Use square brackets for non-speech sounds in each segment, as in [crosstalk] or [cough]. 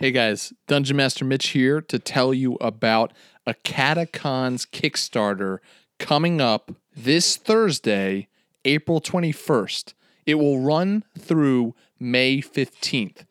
Hey guys, Dungeon Master Mitch here to tell you about Acadacon's Kickstarter coming up this Thursday, April 21st. It will run through May 15th.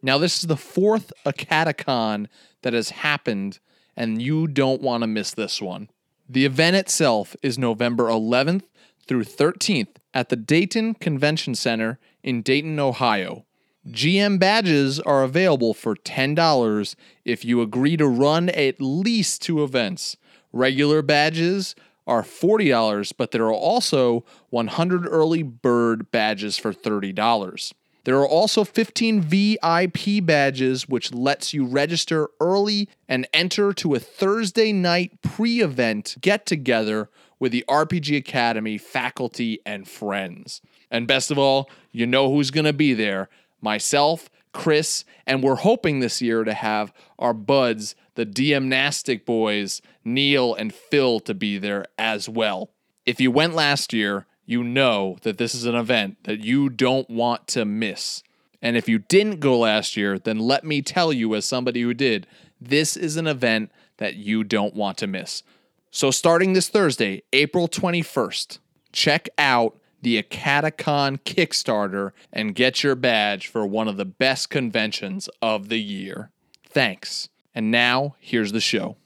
Now, this is the fourth Acadacon that has happened, and you don't want to miss this one. The event itself is November 11th through 13th at the Dayton Convention Center in Dayton, Ohio. GM badges are available for $10 if you agree to run at least two events. Regular badges are $40, but there are also 100 early bird badges for $30. There are also 15 VIP badges, which lets you register early and enter to a Thursday night pre event get together with the RPG Academy faculty and friends. And best of all, you know who's going to be there myself, Chris, and we're hoping this year to have our buds, the Diamnastic boys, Neil and Phil, to be there as well. If you went last year, you know that this is an event that you don't want to miss. And if you didn't go last year, then let me tell you, as somebody who did, this is an event that you don't want to miss. So, starting this Thursday, April 21st, check out the Acadacon Kickstarter and get your badge for one of the best conventions of the year. Thanks. And now, here's the show.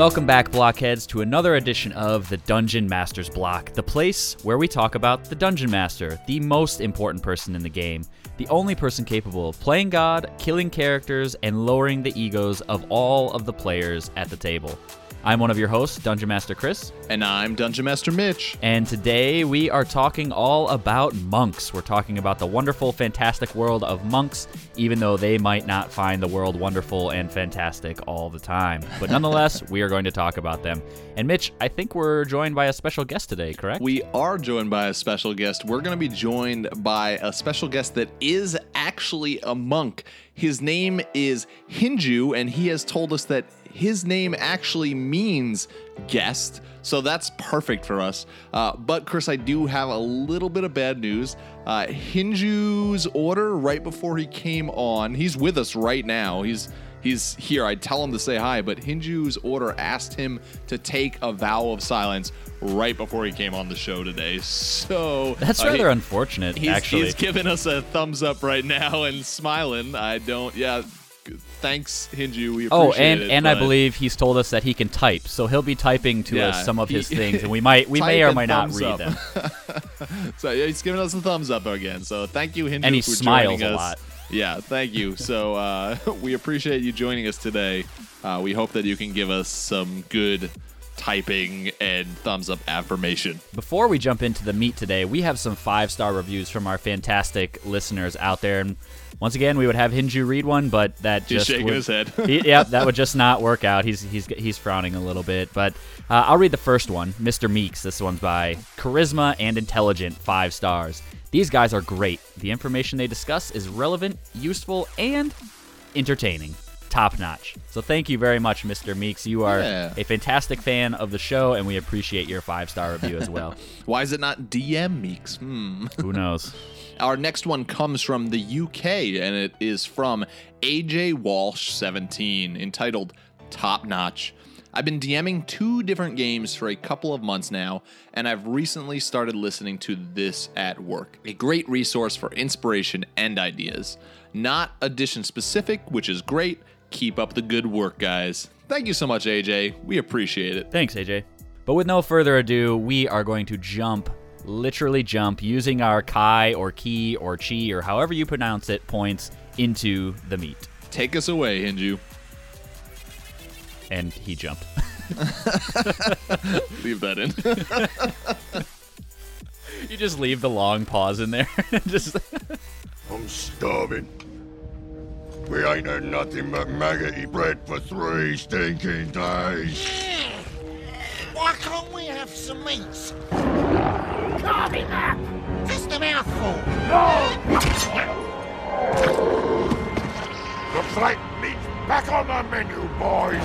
Welcome back, Blockheads, to another edition of the Dungeon Master's Block, the place where we talk about the Dungeon Master, the most important person in the game, the only person capable of playing God, killing characters, and lowering the egos of all of the players at the table. I'm one of your hosts, Dungeon Master Chris. And I'm Dungeon Master Mitch. And today we are talking all about monks. We're talking about the wonderful, fantastic world of monks, even though they might not find the world wonderful and fantastic all the time. But [laughs] nonetheless, we are going to talk about them. And Mitch, I think we're joined by a special guest today, correct? We are joined by a special guest. We're going to be joined by a special guest that is actually a monk. His name is Hinju, and he has told us that his name actually means guest, so that's perfect for us. Uh, but Chris, I do have a little bit of bad news. Uh, Hinju's order right before he came on, he's with us right now. He's he's here. I'd tell him to say hi, but Hinju's order asked him to take a vow of silence right before he came on the show today. So that's uh, rather he, unfortunate. He's, actually, he's giving us a thumbs up right now and smiling. I don't. Yeah, thanks, Hinju. We appreciate oh, and it, and I believe he's told us that he can type, so he'll be typing to Yeah, us some of his things, and we [laughs] might we may or may not read up. them. [laughs] so yeah, he's giving us a thumbs up again. So thank you, Hinju, And he for smiles joining a us. lot. Yeah, thank you. So uh, [laughs] we appreciate you joining us today. Uh, we hope that you can give us some good typing and thumbs up affirmation. Before we jump into the meat today, we have some five star reviews from our fantastic listeners out there. And once again, we would have Hinju read one, but that He's just shaking would, his head. [laughs] he, yep, that would just not work out. He's he's he's frowning a little bit, but uh, I'll read the first one, Mr. Meeks. This one's by Charisma and Intelligent, five stars. These guys are great. The information they discuss is relevant, useful, and entertaining. Top notch. So thank you very much, Mr. Meeks. You are Yeah. a fantastic fan of the show, and we appreciate your five star review as well. [laughs] Why is it not DM Meeks? Hmm. Who [laughs] knows? Our next one comes from the UK and it is from AJ Walsh 17 entitled Top Notch. I've been DMing two different games for a couple of months now, and I've recently started listening to this at work. A great resource for inspiration and ideas. Not edition specific, which is great. Keep up the good work, guys. Thank you so much, AJ. We appreciate it. Thanks, AJ. But with no further ado, we are going to jump, literally jump, using our Kai or Ki or Chi or however you pronounce it points into the meat. Take us away, Hinju. And he jumped. [laughs] Leave that in. you just leave the long pause in there. [laughs] just I'm starving. We ain't had nothing but maggoty bread for three stinking days. Why can't we have some meats? Carving up! Just a mouthful! No! Looks like meat's Back on the menu, boys!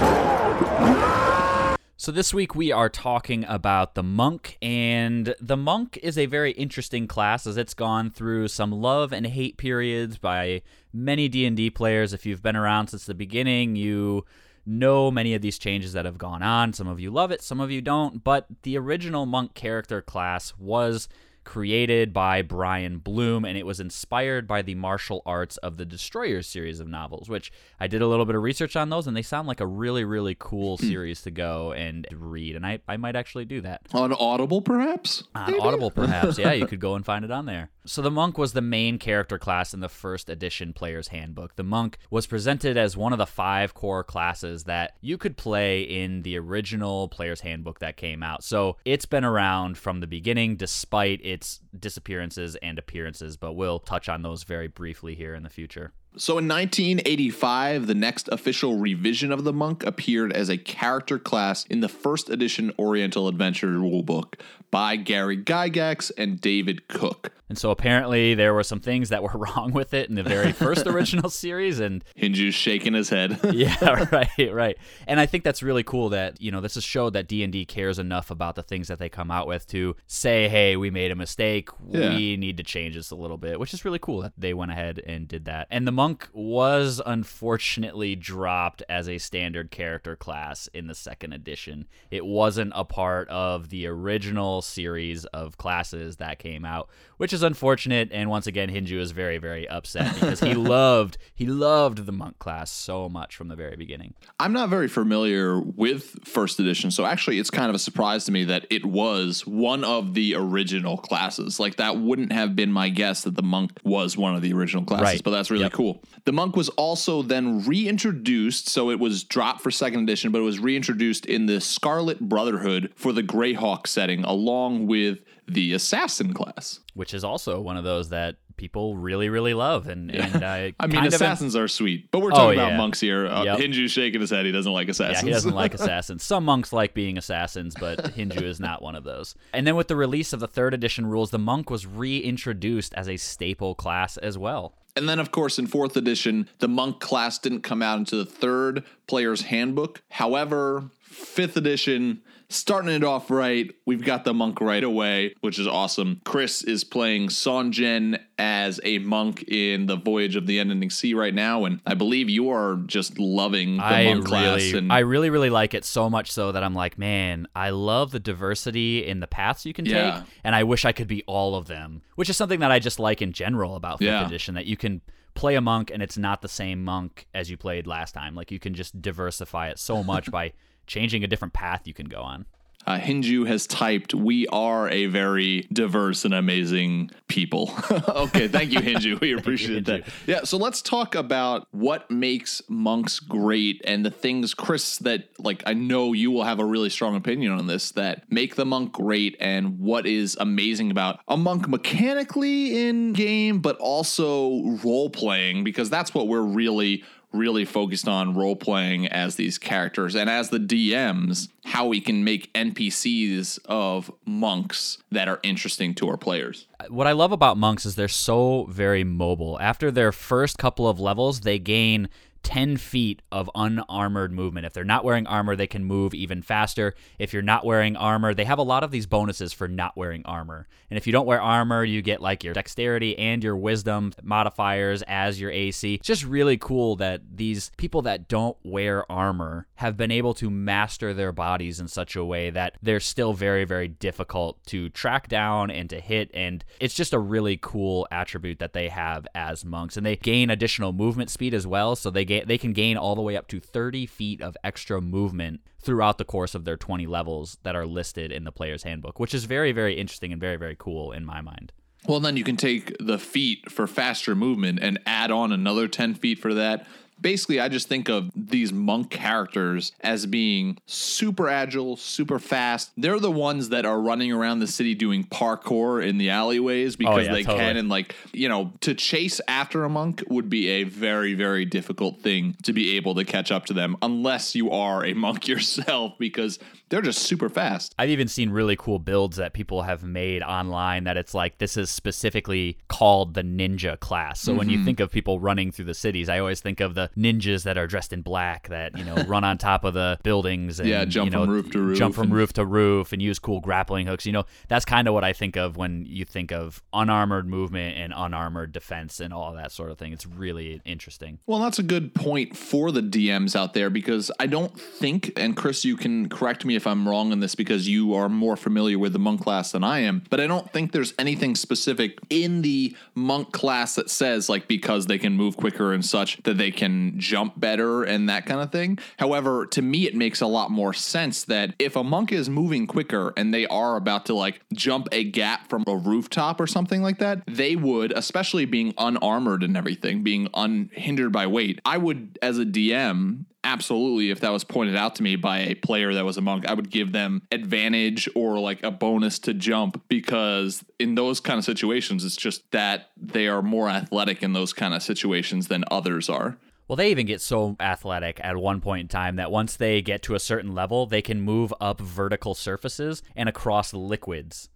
So this week we are talking about the monk, and the monk is a very interesting class as it's gone through some love and hate periods by many D&D players. If you've been around since the beginning, you know many of these changes that have gone on. Some of you love it, some of you don't, but the original monk character class was created by Brian Blume, and it was inspired by the martial arts of the Destroyers series of novels, which I did a little bit of research on those, and they sound like a really, really cool Hmm. series to go and read. And I, I might actually do that. On Audible, perhaps? On Audible, perhaps. Yeah, you [laughs] could go and find it on there. So, the monk was the main character class in the first edition Player's Handbook. The monk was presented as one of the five core classes that you could play in the original Player's Handbook that came out. So, it's been around from the beginning despite its disappearances and appearances, but we'll touch on those very briefly here in the future. So in 1985, the next official revision of the monk appeared as a character class in the first edition Oriental Adventure rulebook by Gary Gygax and David Cook. And so apparently there were some things that were [laughs] wrong with it in the very first original [laughs] series, and Hinju's shaking his head. [laughs] yeah, right, right. And I think that's really cool that, you know, this has showed that D&D cares enough about the things that they come out with to say, "Hey, we made a mistake. Yeah. We need to change this a little bit," which is really cool that they went ahead and did that. And the monk was unfortunately dropped as a standard character class in the second edition. It wasn't a part of the original series of classes that came out, which is unfortunate and once again Hinju is very very upset because he [laughs] loved he loved the monk class so much from the very beginning. I'm not very familiar with first edition, so actually it's kind of a surprise to me that it was one of the original classes. Like that wouldn't have been my guess that the monk was one of the original classes, Right. but that's really Yep. cool. The monk was also then reintroduced, so it was dropped for second edition, but it was reintroduced in the Scarlet Brotherhood for the Greyhawk setting along with the assassin class. which is also one of those that people really really love and and I, [laughs] I mean, kind of am- assassins are sweet, but we're Oh, talking about yeah. monks here. Uh, Yep. Hinju's shaking his head; he doesn't like assassins. Yeah, he doesn't like [laughs] assassins. Some monks like being assassins, but Hinju is not one of those. And then with the release of the third edition rules, the monk was reintroduced as a staple class as well. And then, of course, in fourth edition, the monk class didn't come out into the third player's handbook. However, fifth edition, starting it off right, we've got the monk right away, which is awesome. Chris is playing Sonjen as a monk in the Voyage of the Unending Sea right now, and I believe you are just loving the I monk class. really, And I really, really like it so much so that I'm like, man, I love the diversity in the paths you can Yeah. take, and I wish I could be all of them, which is something that I just like in general about fifth Yeah. edition that you can play a monk and it's not the same monk as you played last time. Like you can just diversify it so much [laughs] by changing a different path you can go on. Uh, Hinju has typed, "We are a very diverse and amazing people." [laughs] okay, thank you, Hinju. We [laughs] appreciate that. Yeah, so let's talk about what makes monks great and the things, Chris, that like I know you will have a really strong opinion on this that make the monk great and what is amazing about a monk mechanically in game, but also role playing because that's what we're really really focused on role playing as these characters and as the DMs, how we can make NPCs of monks that are interesting to our players. what I love about monks is they're so very mobile. After their first couple of levels, they gain 10 feet of unarmored movement. If they're not wearing armor, they can move even faster. If you're not wearing armor, they have a lot of these bonuses for not wearing armor. And if you don't wear armor, you get like your dexterity and your wisdom modifiers as your AC. It's just really cool that these people that don't wear armor have been able to master their bodies in such a way that they're still very, very difficult to track down and to hit. And it's just a really cool attribute that they have as monks. And they gain additional movement speed as well. So they they can gain all the way up to 30 feet of extra movement throughout the course of their 20 levels that are listed in the player's handbook, which is very, very interesting and very, very cool in my mind. Well, then you can take the feet for faster movement and add on another 10 feet for that. Basically, I just think of these monk characters as being super agile, super fast. They're the ones that are running around the city doing parkour in the alleyways oh, because yeah, they totally. can. And, like, you know, to chase after a monk would be a very, very difficult thing to be able to catch up to them unless you are a [laughs] monk yourself because they're just super fast. I've even seen really cool builds that people have made online that it's like this is specifically called the ninja class. So when you mm-hmm. think of people running through the cities, I always think of the the ninjas that are dressed in black that, you know, run on top of the buildings and Yeah, jump you know, from roof to roof Jump from and- roof to roof and use cool grappling hooks. You know, that's kind of what I think of when you think of unarmored movement and unarmored defense and all that sort of thing. It's really interesting. Well, that's a good point for the DMs out there because I don't think, and Chris, you can correct me if I'm wrong in this because you are more familiar with the monk class than I am, but I don't think there's anything specific in the monk class that says, like, because they can move quicker and such, that they can jump better and that kind of thing. However, to me, it makes a lot more sense that if a monk is moving quicker and they are about to, like, jump a gap from a rooftop or something like that, they would, especially being unarmored and everything, being unhindered by weight, I would, as a DM, absolutely, if that was pointed out to me by a player that was a monk, I would give them advantage or like a bonus to jump because in those kind of situations, it's just that they are more athletic in those kind of situations than others are. Well, they even get so athletic at one point in time that once they get to a certain level, they can move up vertical surfaces and across liquids.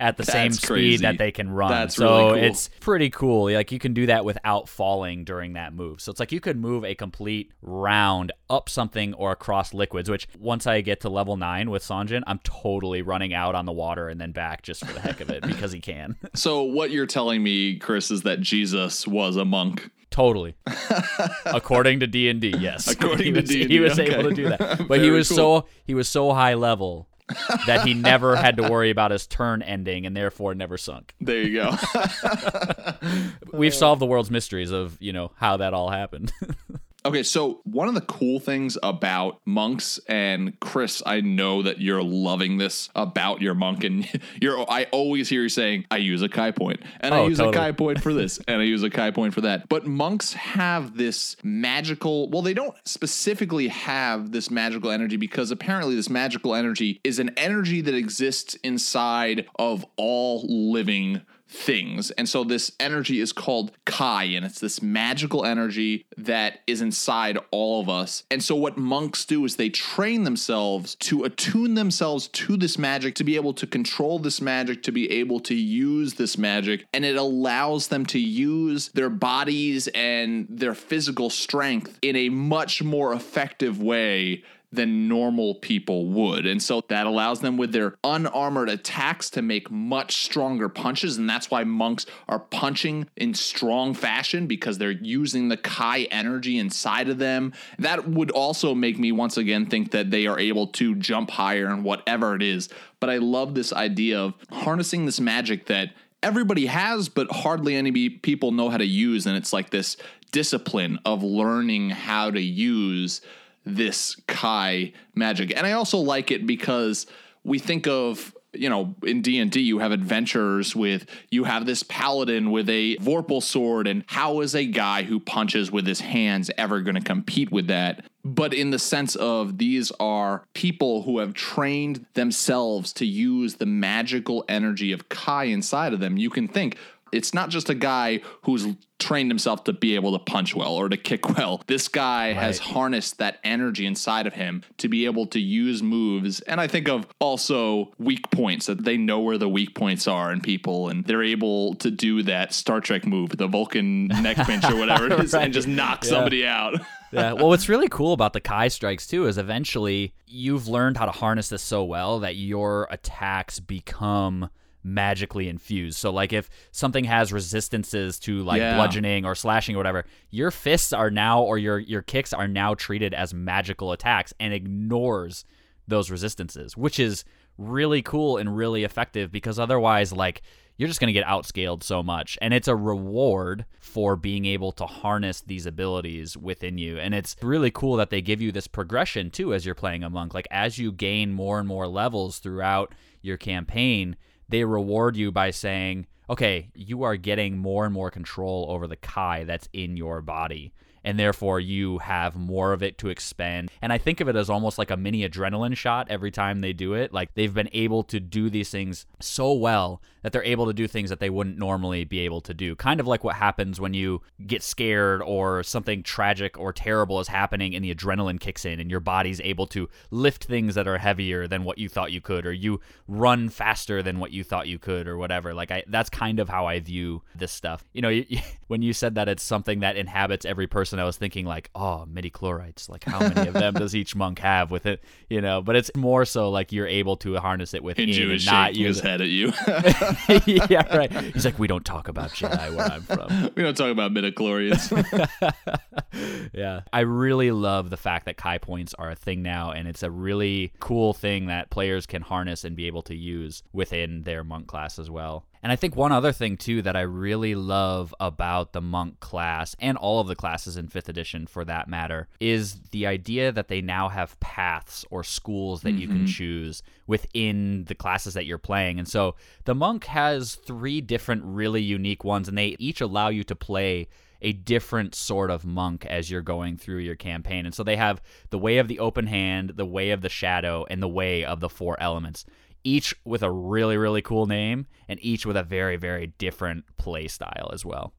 At the same speed crazy. that they can run. That's so really cool. it's pretty cool. Like you can do that without falling during that move. So it's like you could move a complete round up something or across liquids, which once I get to level nine with Sanjin, I'm totally running out on the water and then back just for the heck of it because he can. [laughs] So, what you're telling me, Chris, is that Jesus was a monk. Totally. [laughs] According to D and D, yes. [laughs] According to was, D&D, he was okay. able to do that, [laughs] but he was cool. so he was so high level that he never had to worry about his turn ending, and therefore never sunk. There you go. We've solved the world's mysteries of you know how that all happened. Okay, so one of the cool things about monks and Chris, I know that you're loving this about your monk, and [laughs] you're. I always hear you saying, "I use a kai point, and I Oh, use a totally. kai point for this, and I use a kai point for that." But monks have this magical. Well, they don't specifically have this magical energy because apparently this magical energy is an energy that exists inside of all living things. And so this energy is called Kai, and it's this magical energy that is inside all of us. And so what monks do is they train themselves to attune themselves to this magic, to be able to control this magic, to be able to use this magic. And it allows them to use their bodies and their physical strength in a much more effective way than normal people would. And so that allows them with their unarmored attacks to make much stronger punches. And that's why monks are punching in strong fashion because they're using the Kai energy inside of them. That would also make me once again think that they are able to jump higher and whatever it is. But I love this idea of harnessing this magic that everybody has, but hardly any people know how to use. And it's like this discipline of learning how to use this Kai magic. And I also like it because we think of you know in D&D you have adventurers with you have this paladin with a vorpal sword and how is a guy who punches with his hands ever going to compete with that but in the sense of these are people who have trained themselves to use the magical energy of kai inside of them you can think it's not just a guy who's trained himself to be able to punch well or to kick well. This guy has harnessed that energy inside of him to be able to use moves. And I think of also weak points that they know where the weak points are in people and they're able to do that Star Trek move, the Vulcan neck [laughs] pinch or whatever it is, Right. and just knock Yeah. somebody out. [laughs] yeah. Well, what's really cool about the Kai strikes too is eventually you've learned how to harness this so well that your attacks become magically infused. So like if something has resistances to like Yeah. bludgeoning or slashing or whatever, your fists are now or your your kicks are now treated as magical attacks and ignores those resistances, which is really cool and really effective because otherwise like you're just going to get outscaled so much and it's a reward for being able to harness these abilities within you and it's really cool that they give you this progression too as you're playing a monk like as you gain more and more levels throughout your campaign they reward you by saying okay you are getting more and more control over the kai that's in your body and therefore you have more of it to expend. And I think of it as almost like a mini adrenaline shot every time they do it. Like they've been able to do these things so well that they're able to do things that they wouldn't normally be able to do. Kind of like what happens when you get scared or something tragic or terrible is happening and the adrenaline kicks in and your body's able to lift things that are heavier than what you thought you could or you run faster than what you thought you could or whatever. Like I that's kind of how I view this stuff. You know, [laughs] you, when you said that it's something that inhabits every person I was thinking like, oh, midichlorians. Like how many of them does each monk have with it? You know, but it's more so like you're able to harness it with Hinju and not shaking his use it. head at you. [laughs] [laughs] [laughs] yeah, right. He's like, we don't talk about Jedi where I'm from. [laughs] we don't talk about midichlorians. [laughs] yeah. I really love the fact that Kai points are a thing now, and it's a really cool thing that players can harness and be able to use within their monk class as well. And I think one other thing, too, that I really love about the monk class and all of the classes in 5th edition for that matter is the idea that they now have paths or schools that you can mm-hmm. choose within the classes that you're playing. And so the monk has three different really unique ones, and they each allow you to play a different sort of monk as you're going through your campaign. And so they have the way of the open hand, the way of the shadow, and the way of the four elements. Each with a really, really cool name, and each with a very, very different play style as well.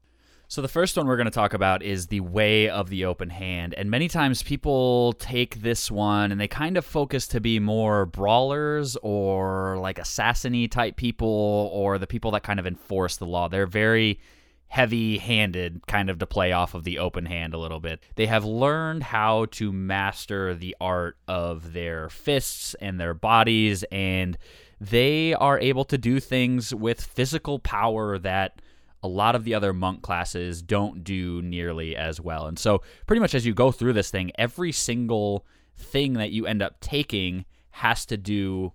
So the first one we're going to talk about is the way of the open hand. And many times people take this one and they kind of focus to be more brawlers or like assassiny type people or the people that kind of enforce the law. They're very heavy handed kind of to play off of the open hand a little bit. They have learned how to master the art of their fists and their bodies, and they are able to do things with physical power that a lot of the other monk classes don't do nearly as well. And so, pretty much as you go through this thing, every single thing that you end up taking has to do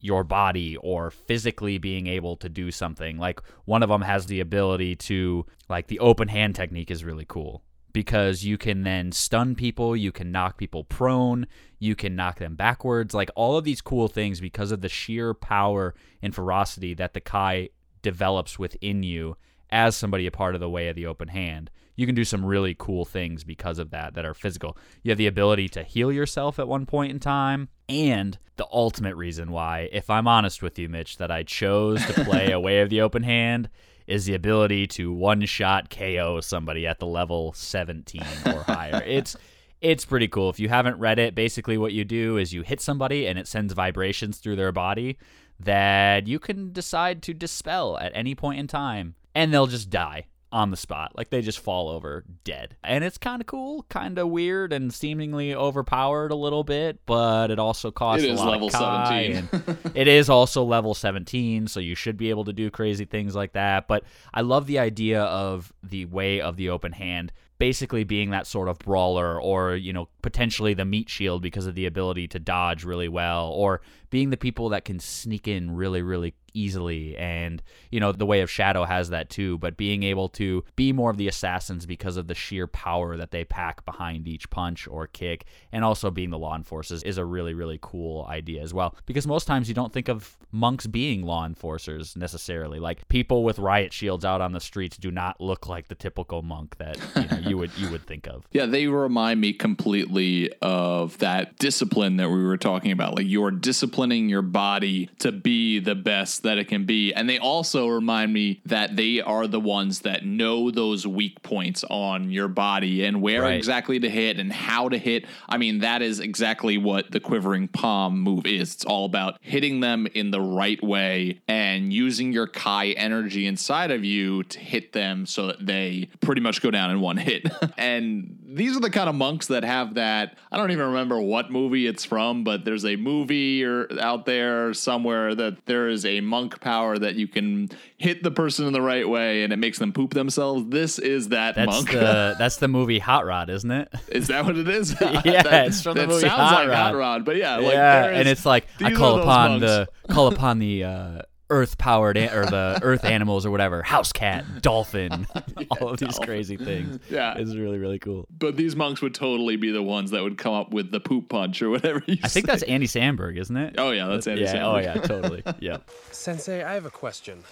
your body or physically being able to do something. Like one of them has the ability to like the open hand technique is really cool because you can then stun people, you can knock people prone, you can knock them backwards, like all of these cool things because of the sheer power and ferocity that the Kai develops within you as somebody a part of the way of the open hand. You can do some really cool things because of that that are physical. You have the ability to heal yourself at one point in time, and the ultimate reason why, if I'm honest with you, Mitch, that I chose to play [laughs] a way of the open hand is the ability to one shot KO somebody at the level 17 or higher. [laughs] it's it's pretty cool. If you haven't read it, basically what you do is you hit somebody and it sends vibrations through their body that you can decide to dispel at any point in time and they'll just die on the spot. Like they just fall over dead. And it's kind of cool, kind of weird, and seemingly overpowered a little bit, but it also costs It a lot level of Kai, 17. [laughs] [laughs] it is also level 17, so you should be able to do crazy things like that. But I love the idea of the way of the open hand basically being that sort of brawler or you know potentially the meat shield because of the ability to dodge really well or being the people that can sneak in really really easily. And you know the way of shadow has that too but being able to be more of the assassins because of the sheer power that they pack behind each punch or kick and also being the law enforcers is a really really cool idea as well. Because most times you don't think of monks being law enforcers necessarily. Like people with riot shields out on the streets do not look like the typical monk that you know you would you would think of. [laughs] Yeah, they remind me completely of that discipline that we were talking about. Like you're disciplining your body to be the best that it can be. And they also remind me that they are the ones that know those weak points on your body and where Right. exactly to hit and how to hit. I mean, that is exactly what the quivering palm move is. It's all about hitting them in the right way and using your Kai energy inside of you to hit them so that they pretty much go down in one hit. [laughs] and these are the kind of monks that have that. I don't even remember what movie it's from, but there's a movie or out there somewhere that there is a monk power that you can hit the person in the right way and it makes them poop themselves. This is that that's monk. the [laughs] that's the movie hot rod isn't it Is that what it is? [laughs] [laughs] Yeah, that, it's from the movie sounds Hot like Hot Rod. Rod, but yeah, like yeah and it's like i call upon monks. the call upon the uh earth powered an- or the [laughs] earth animals or whatever house cat dolphin [laughs] [laughs] all of these crazy things Yeah. it's really really cool But these monks would totally be the ones that would come up with the poop punch or whatever. You i think say. that's Andy Samberg isn't it Oh yeah, that's Andy yeah oh yeah totally yeah Sensei, I have a question.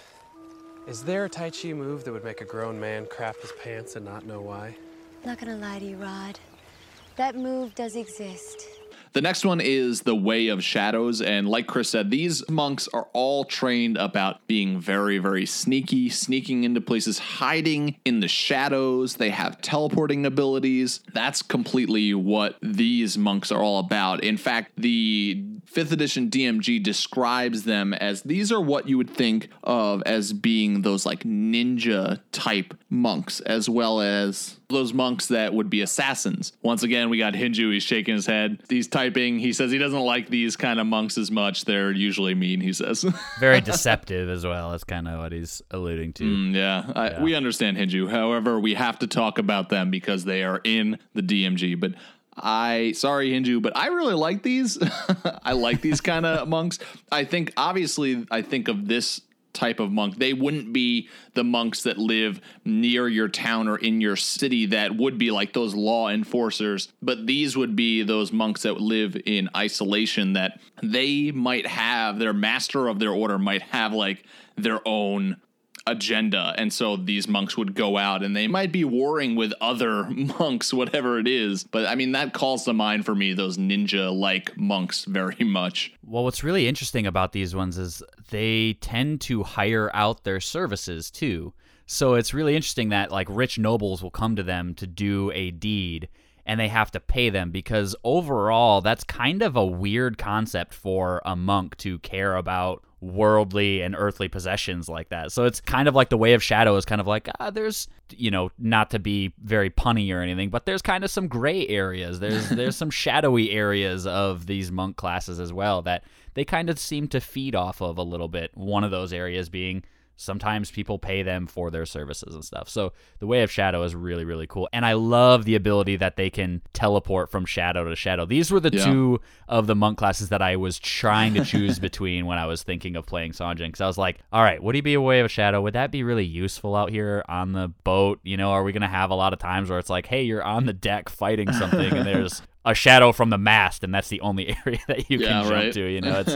Is there a Tai Chi move that would make a grown man crap his pants and not know why? Not gonna lie to you, Rod. That move does exist. The next one is the Way of Shadows. And like Chris said, these monks are all trained about being very, very sneaky, sneaking into places, hiding in the shadows. They have teleporting abilities. That's completely what these monks are all about. In fact, the 5th edition DMG describes them as these are what you would think of as being those like ninja type monks, as well as those monks that would be assassins. Once again, we got Hinju. He's shaking his head. He's typing. He says he doesn't like these kind of monks as much. They're usually mean, he says. [laughs] Very deceptive as well. That's kind of what he's alluding to. Mm, yeah, I, we understand Hinju. However, we have to talk about them because they are in the DMG. But I, sorry, Hinju, but I really like these. [laughs] I like these kind of [laughs] monks. I think, obviously, I think of this type of monk. They wouldn't be the monks that live near your town or in your city that would be like those law enforcers, but these would be those monks that live in isolation that they might have their master of their order might have like their own agenda and so these monks would go out and they might be warring with other [laughs] monks whatever it is but i mean that calls to mind for me those ninja like monks very much Well, what's really interesting about these ones is they tend to hire out their services too. So it's really interesting that like rich nobles will come to them to do a deed and they have to pay them because overall that's kind of a weird concept for a monk to care about worldly and earthly possessions like that. So it's kind of like the way of shadow is kind of like ah, there's you know not to be very punny or anything, but there's kind of some gray areas. There's [laughs] there's some shadowy areas of these monk classes as well that they kind of seem to feed off of a little bit. One of those areas being sometimes people pay them for their services and stuff. So the way of shadow is really really cool, and I love the ability that they can teleport from shadow to shadow. These were the Yeah. two of the monk classes that I was trying to choose [laughs] between when I was thinking of playing Sanjin. Because I was like, all right, would he be a way of shadow? Would that be really useful out here on the boat? You know, are we gonna have a lot of times where it's like, hey, you're on the deck fighting something, and there's a shadow from the mast, and that's the only [laughs] area that you Yeah, can jump right. to. You know, it's.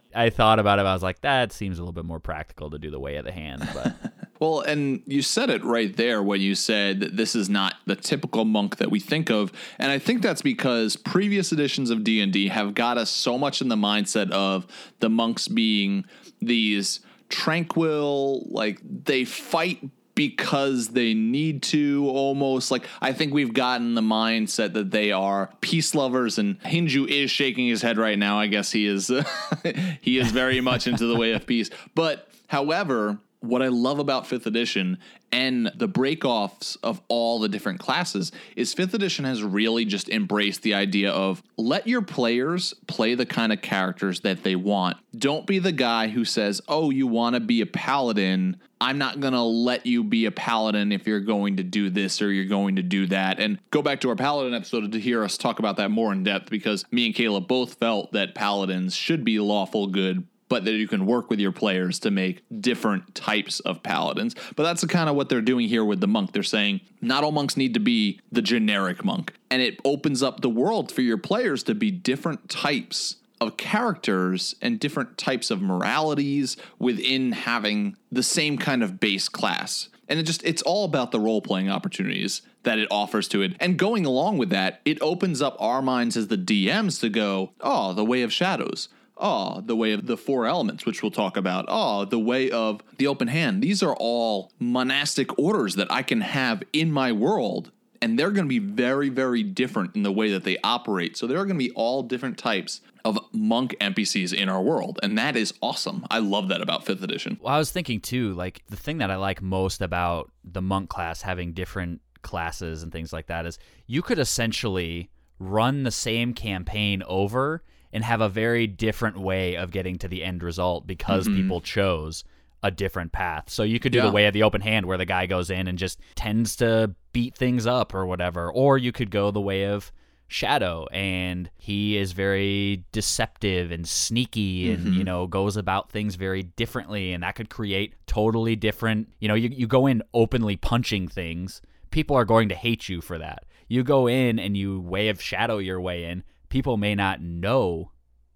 [laughs] I thought about it. I was like, that seems a little bit more practical to do the way of the hand, but. [laughs] Well, and you said it right there when you said that this is not the typical monk that we think of, and I think that's because previous editions of D and D have got us so much in the mindset of the monks being these tranquil, like they fight because they need to almost like I think we've gotten the mindset that they are peace lovers and Hinju is shaking his head right now. I guess he is [laughs] he is very much into the way of peace. But however, what I love about 5th edition and the breakoffs of all the different classes is 5th edition has really just embraced the idea of let your players play the kind of characters that they want. Don't be the guy who says, "Oh, you want to be a paladin. I'm not going to let you be a paladin if you're going to do this or you're going to do that." And go back to our paladin episode to hear us talk about that more in depth because me and Caleb both felt that paladins should be lawful good but that you can work with your players to make different types of paladins. But that's kind of what they're doing here with the monk. They're saying not all monks need to be the generic monk. And it opens up the world for your players to be different types of characters and different types of moralities within having the same kind of base class. And it just it's all about the role playing opportunities that it offers to it. And going along with that, it opens up our minds as the DMs to go, "Oh, the way of shadows." Oh, the way of the four elements, which we'll talk about. Oh, the way of the open hand. These are all monastic orders that I can have in my world. And they're going to be very, very different in the way that they operate. So there are going to be all different types of monk NPCs in our world. And that is awesome. I love that about 5th edition. Well, I was thinking too, like the thing that I like most about the monk class having different classes and things like that is you could essentially run the same campaign over and have a very different way of getting to the end result because mm-hmm. people chose a different path. So you could do Yeah. the way of the open hand where the guy goes in and just tends to beat things up or whatever, or you could go the way of Shadow and he is very deceptive and sneaky and you mm-hmm. know goes about things very differently and that could create totally different you know you, you go in openly punching things people are going to hate you for that you go in and you way of shadow your way in people may not know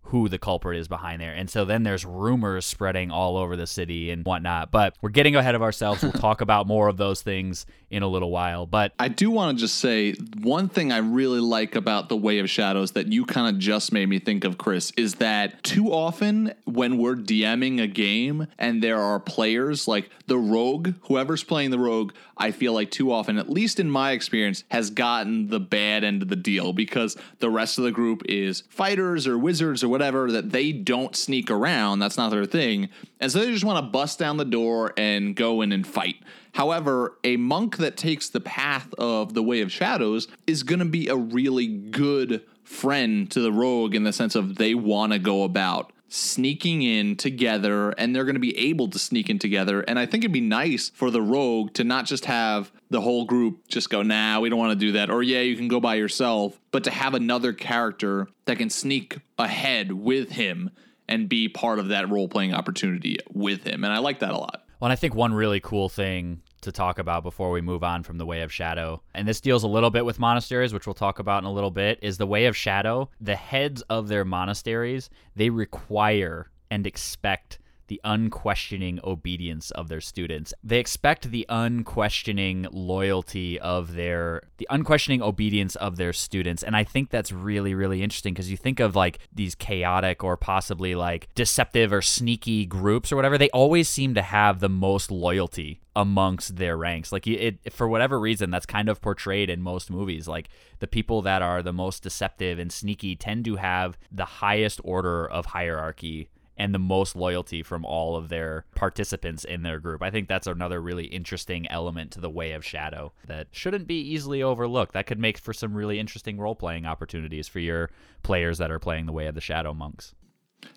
who the culprit is behind there. And so then there's rumors spreading all over the city and whatnot. But we're getting ahead of ourselves. We'll talk about more of those things in a little while. But I do want to just say one thing I really like about the Way of Shadows that you kind of just made me think of, Chris, is that too often when we're DMing a game and there are players like the rogue, whoever's playing the rogue, I feel like too often, at least in my experience, has gotten the bad end of the deal because the rest of the group is fighters or wizards or whatever that they don't sneak around. That's not their thing. And so they just want to bust down the door and go in and fight. However, a monk that takes the path of the way of shadows is going to be a really good friend to the rogue in the sense of they want to go about sneaking in together and they're going to be able to sneak in together. And I think it'd be nice for the rogue to not just have the whole group just go, nah, we don't want to do that. Or yeah, you can go by yourself, but to have another character that can sneak ahead with him and be part of that role playing opportunity with him. And I like that a lot. Well, and I think one really cool thing to talk about before we move on from the Way of Shadow, and this deals a little bit with monasteries, which we'll talk about in a little bit, is the Way of Shadow. The heads of their monasteries, they require and expect the unquestioning obedience of their students. They expect the unquestioning loyalty of their the unquestioning obedience of their students. And I think that's really really interesting because you think of like these chaotic or possibly like deceptive or sneaky groups or whatever, they always seem to have the most loyalty amongst their ranks. Like it for whatever reason that's kind of portrayed in most movies. Like the people that are the most deceptive and sneaky tend to have the highest order of hierarchy and the most loyalty from all of their participants in their group. I think that's another really interesting element to the Way of Shadow that shouldn't be easily overlooked. That could make for some really interesting role playing opportunities for your players that are playing the Way of the Shadow monks.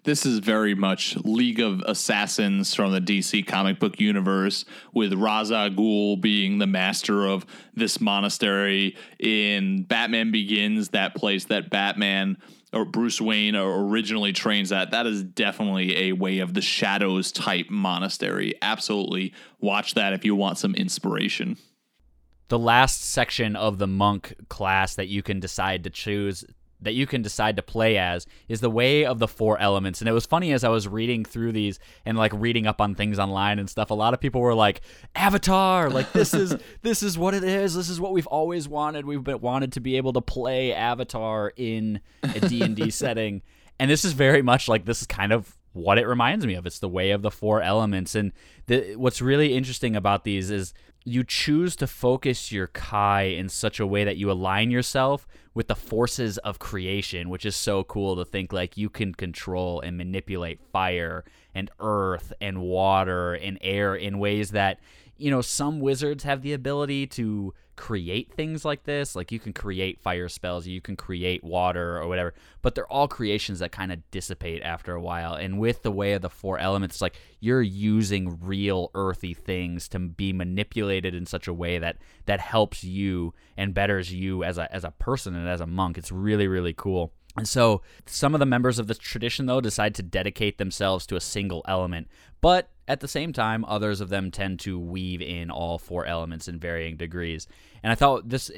This is very much League of Assassins from the DC comic book universe, with Ra's al Ghul being the master of this monastery. In Batman Begins, that place that Batman or Bruce Wayne originally trains at, that is definitely a way of the shadows type monastery. Absolutely watch that if you want some inspiration. The last section of the monk class that you can decide to choose that you can decide to play as is the way of the four elements. And it was funny as I was reading through these and like reading up on things online and stuff. A lot of people were like, "Avatar, like this is [laughs] this is what it is. This is what we've always wanted. We've been wanted to be able to play Avatar in a D&D [laughs] setting." And this is very much like this is kind of what it reminds me of. It's the way of the four elements. And the, what's really interesting about these is you choose to focus your Kai in such a way that you align yourself with the forces of creation, which is so cool to think like you can control and manipulate fire and earth and water and air in ways that, you know, some wizards have the ability to create things like this. Like you can create fire spells, you can create water or whatever, but they're all creations that kind of dissipate after a while. And with the way of the four elements, like you're using real earthy things to be manipulated in such a way that that helps you and betters you as a as a person and as a monk. It's really really cool. And so some of the members of the tradition, though, decide to dedicate themselves to a single element. But at the same time, others of them tend to weave in all four elements in varying degrees. And I thought this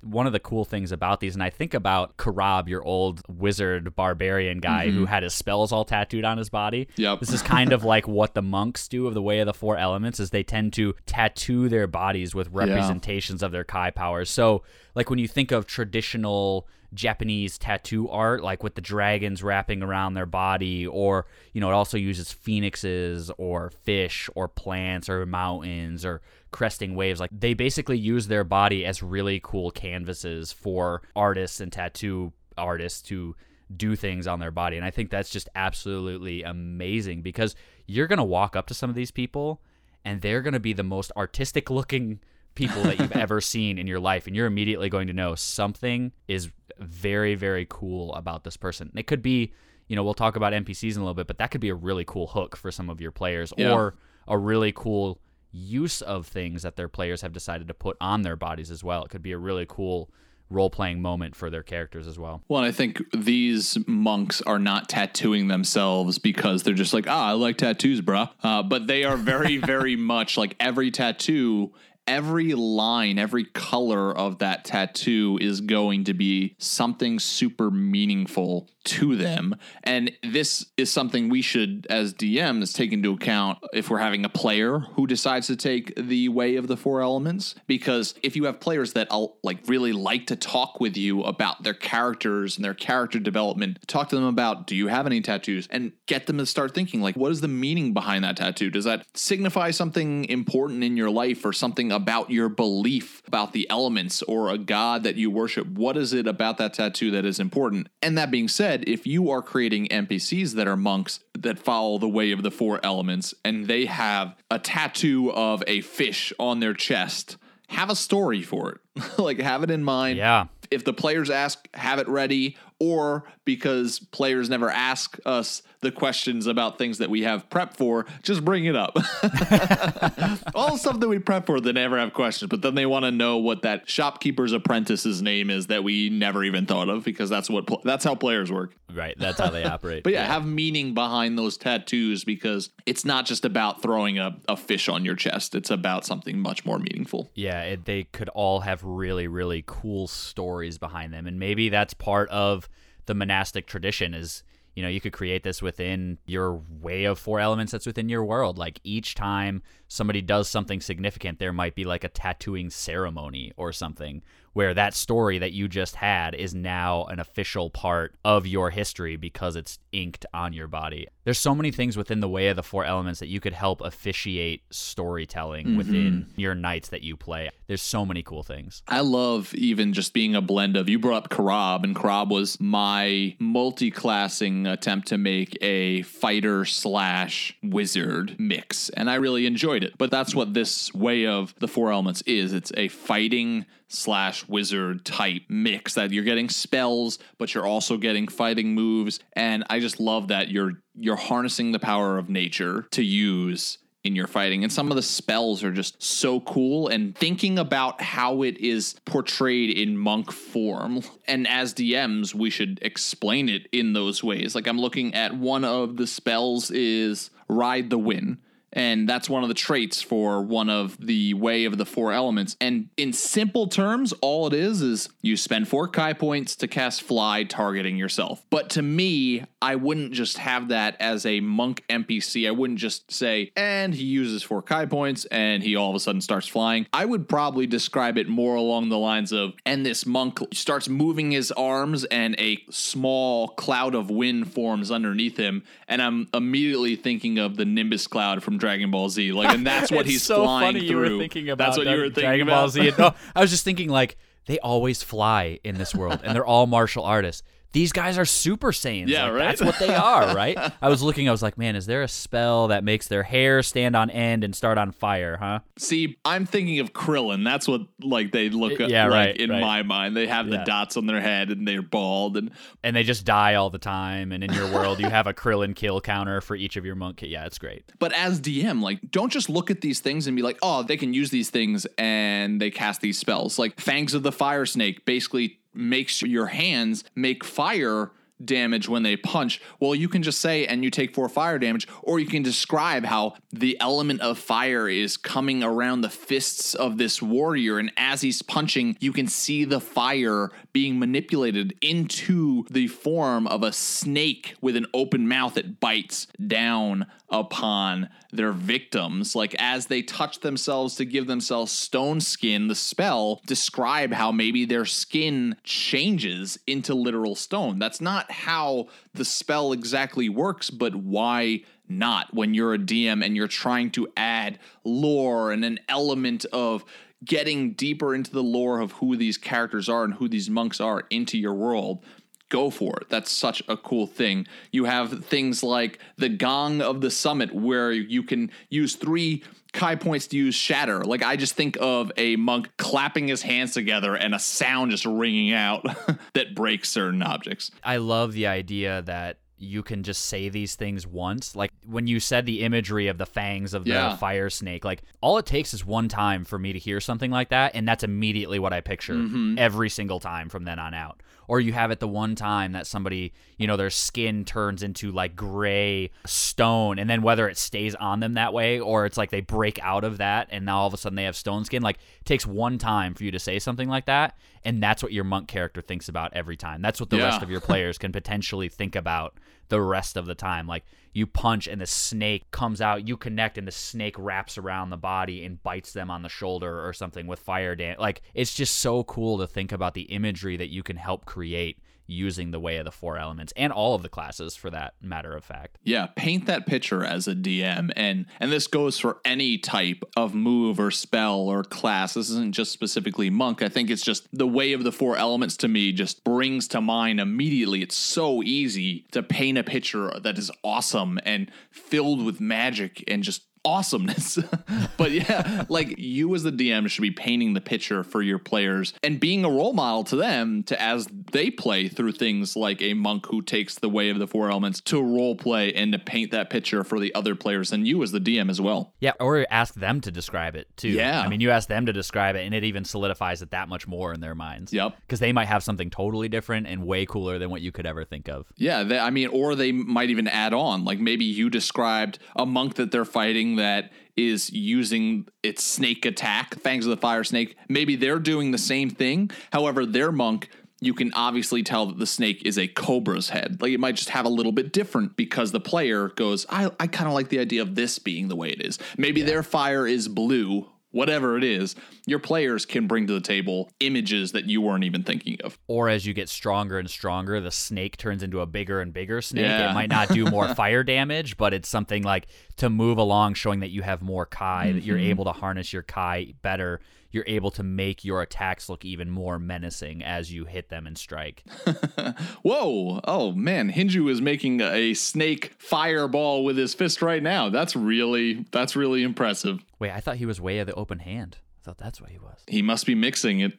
one of the cool things about these, and I think about Karab, your old wizard barbarian guy mm-hmm. who had his spells all tattooed on his body. Yep. This is kind of [laughs] like what the monks do of the way of the four elements is they tend to tattoo their bodies with representations yeah. of their Kai powers. So like when you think of traditional Japanese tattoo art, like with the dragons wrapping around their body, or you know, it also uses phoenixes or fish or plants or mountains or cresting waves. Like they basically use their body as really cool canvases for artists and tattoo artists to do things on their body. And I think that's just absolutely amazing because you're going to walk up to some of these people and they're going to be the most artistic looking people that you've [laughs] ever seen in your life and you're immediately going to know something is very very cool about this person. It could be, you know, we'll talk about NPCs in a little bit, but that could be a really cool hook for some of your players yeah. or a really cool use of things that their players have decided to put on their bodies as well. It could be a really cool role playing moment for their characters as well. Well, I think these monks are not tattooing themselves because they're just like, ah, I like tattoos, bruh. Uh, but they are very, [laughs] very much like every tattoo every line, every color of that tattoo is going to be something super meaningful to them. And this is something we should, as DMs, take into account if we're having a player who decides to take the way of the four elements. Because if you have players that I like really like to talk with you about their characters and their character development, talk to them about do you have any tattoos and get them to start thinking like what is the meaning behind that tattoo? Does that signify something important in your life or something about your belief about the elements or a god that you worship. What is it about that tattoo that is important? And that being said, if you are creating NPCs that are monks that follow the way of the four elements and they have a tattoo of a fish on their chest, have a story for it. [laughs] like have it in mind. Yeah. If the players ask, have it ready, or because players never ask us the questions about things that we have prep for, just bring it up. [laughs] All the stuff that we prep for, they never have questions, but then they want to know what that shopkeeper's apprentice's name is that we never even thought of because that's what pl- that's how players work. Right. That's how they [laughs] operate. But yeah, have meaning behind those tattoos because it's not just about throwing a, a fish on your chest. It's about something much more meaningful. Yeah, it, they could all have really, really cool stories behind them, and maybe that's part of the monastic tradition. Is you know you could create this within your way of four elements that's within your world. Like each time somebody does something significant, there might be like a tattooing ceremony or something where that story that you just had is now an official part of your history because it's inked on your body. There's so many things within the way of the four elements that you could help officiate storytelling mm-hmm. within your nights that you play. There's so many cool things. I love even just being a blend of. You brought up Karab, and Karab was my multi-classing attempt to make a fighter slash wizard mix, and I really enjoyed it. But that's what this way of the four elements is. It's a fighting slash wizard type mix that you're getting spells, but you're also getting fighting moves, and I just love that you're you're harnessing the power of nature to use in your fighting. And some of the spells are just so cool. And thinking about how it is portrayed in monk form, and as DMs, we should explain it in those ways. Like I'm looking at one of the spells is Ride the Wind. And that's one of the traits for one of the way of the four elements. And in simple terms, all it is is you spend four Kai points to cast Fly, targeting yourself. But to me, I wouldn't just have that as a monk NPC. I wouldn't just say, and he uses four Kai points and he all of a sudden starts flying. I would probably describe it more along the lines of, and this monk starts moving his arms and a small cloud of wind forms underneath him. And I'm immediately thinking of the Nimbus cloud from Dragon Ball Z. Like, and that's what [laughs] he's so flying funny through. You were thinking about that's what you were thinking Dragon about. Ball Z. No, I was just thinking like they always fly in this world, and they're all martial artists. These guys are Super Saiyans. Yeah, Like, right? That's what they are, [laughs] right? I was looking. I was like, man, is there a spell that makes their hair stand on end and start on fire? Huh? See, I'm thinking of Krillin. That's what like they look Yeah, like right, in right. my mind. They have the dots on their head and they're bald and And they just die all the time. And in your world, you have a [laughs] Krillin kill counter for each of your monk. Yeah, it's great. But as DM, like, don't just look at these things and be like, oh, they can use these things and they cast these spells. Like, Fangs of the Fire Snake basically makes your hands make fire damage when they punch. Well, you can just say, and you take four fire damage, or you can describe how the element of fire is coming around the fists of this warrior. And as he's punching, you can see the fire being manipulated into the form of a snake with an open mouth that bites down upon their victims. Like as they touch themselves to give themselves stone skin, the spell describe how maybe their skin changes into literal stone. That's not how the spell exactly works, but why not when you're a DM and you're trying to add lore and an element of getting deeper into the lore of who these characters are and who these monks are into your world go for it. That's such a cool thing. You have things like the Gong of the Summit, where you can use three Kai points to use Shatter. Like, I just think of a monk clapping his hands together and a sound just ringing out [laughs] that breaks certain objects. I love the idea that you can just say these things once. Like when you said the imagery of the fangs of the Yeah. fire snake, like all it takes is one time for me to hear something like that, and that's immediately what I picture Mm-hmm. every single time from then on out. Or you have it the one time that somebody, you know, their skin turns into like gray stone, and then whether it stays on them that way or it's like they break out of that and now all of a sudden they have stone skin, like it takes one time for you to say something like that, and that's what your monk character thinks about every time. That's what the Yeah. rest of your players can potentially think about the rest of the time. Like you punch and the snake comes out, you connect and the snake wraps around the body and bites them on the shoulder or something with fire dam Like it's just so cool to think about the imagery that you can help create using the way of the four elements and all of the classes for that matter of fact. Yeah, paint that picture as a DM and and this goes for any type of move or spell or class. This isn't just specifically monk. I think it's just the way of the four elements to me just brings to mind immediately. It's so easy to paint a picture that is awesome and filled with magic and just awesomeness. [laughs] but yeah, [laughs] like you as the DM should be painting the picture for your players and being a role model to them to as they play through things like a monk who takes the way of the four elements to role play and to paint that picture for the other players and you as the DM as well. Yeah, or ask them to describe it too. Yeah. I mean, you ask them to describe it and it even solidifies it that much more in their minds. Yep. Because they might have something totally different and way cooler than what you could ever think of. Yeah, they, I mean, or they might even add on. Like maybe you described a monk that they're fighting that is using its snake attack, Fangs of the Fire Snake. Maybe they're doing the same thing. However, their monk, you can obviously tell that the snake is a cobra's head. Like it might just have a little bit different because the player goes, I, I kind of like the idea of this being the way it is. Maybe their fire is blue whatever it is, your players can bring to the table images that you weren't even thinking of. Or as you get stronger and stronger, the snake turns into a bigger and bigger snake. Yeah. It might not do more [laughs] fire damage, but it's something like to move along, showing that you have more Kai, that you're Mm-hmm. able to harness your Kai better. You're able to make your attacks look even more menacing as you hit them and strike. [laughs] Whoa! Oh man, Hinju is making a snake fireball with his fist right now. That's really that's really impressive. Wait, I thought he was way of the open hand. Thought that's what he was. He must be mixing it.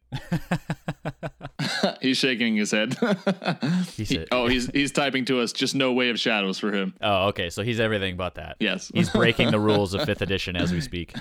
[laughs] he's shaking his head. [laughs] He said, oh, he's he's typing to us. Just no way of shadows for him. oh, okay. So he's everything but that. Yes. He's breaking the [laughs] rules of fifth edition as we speak.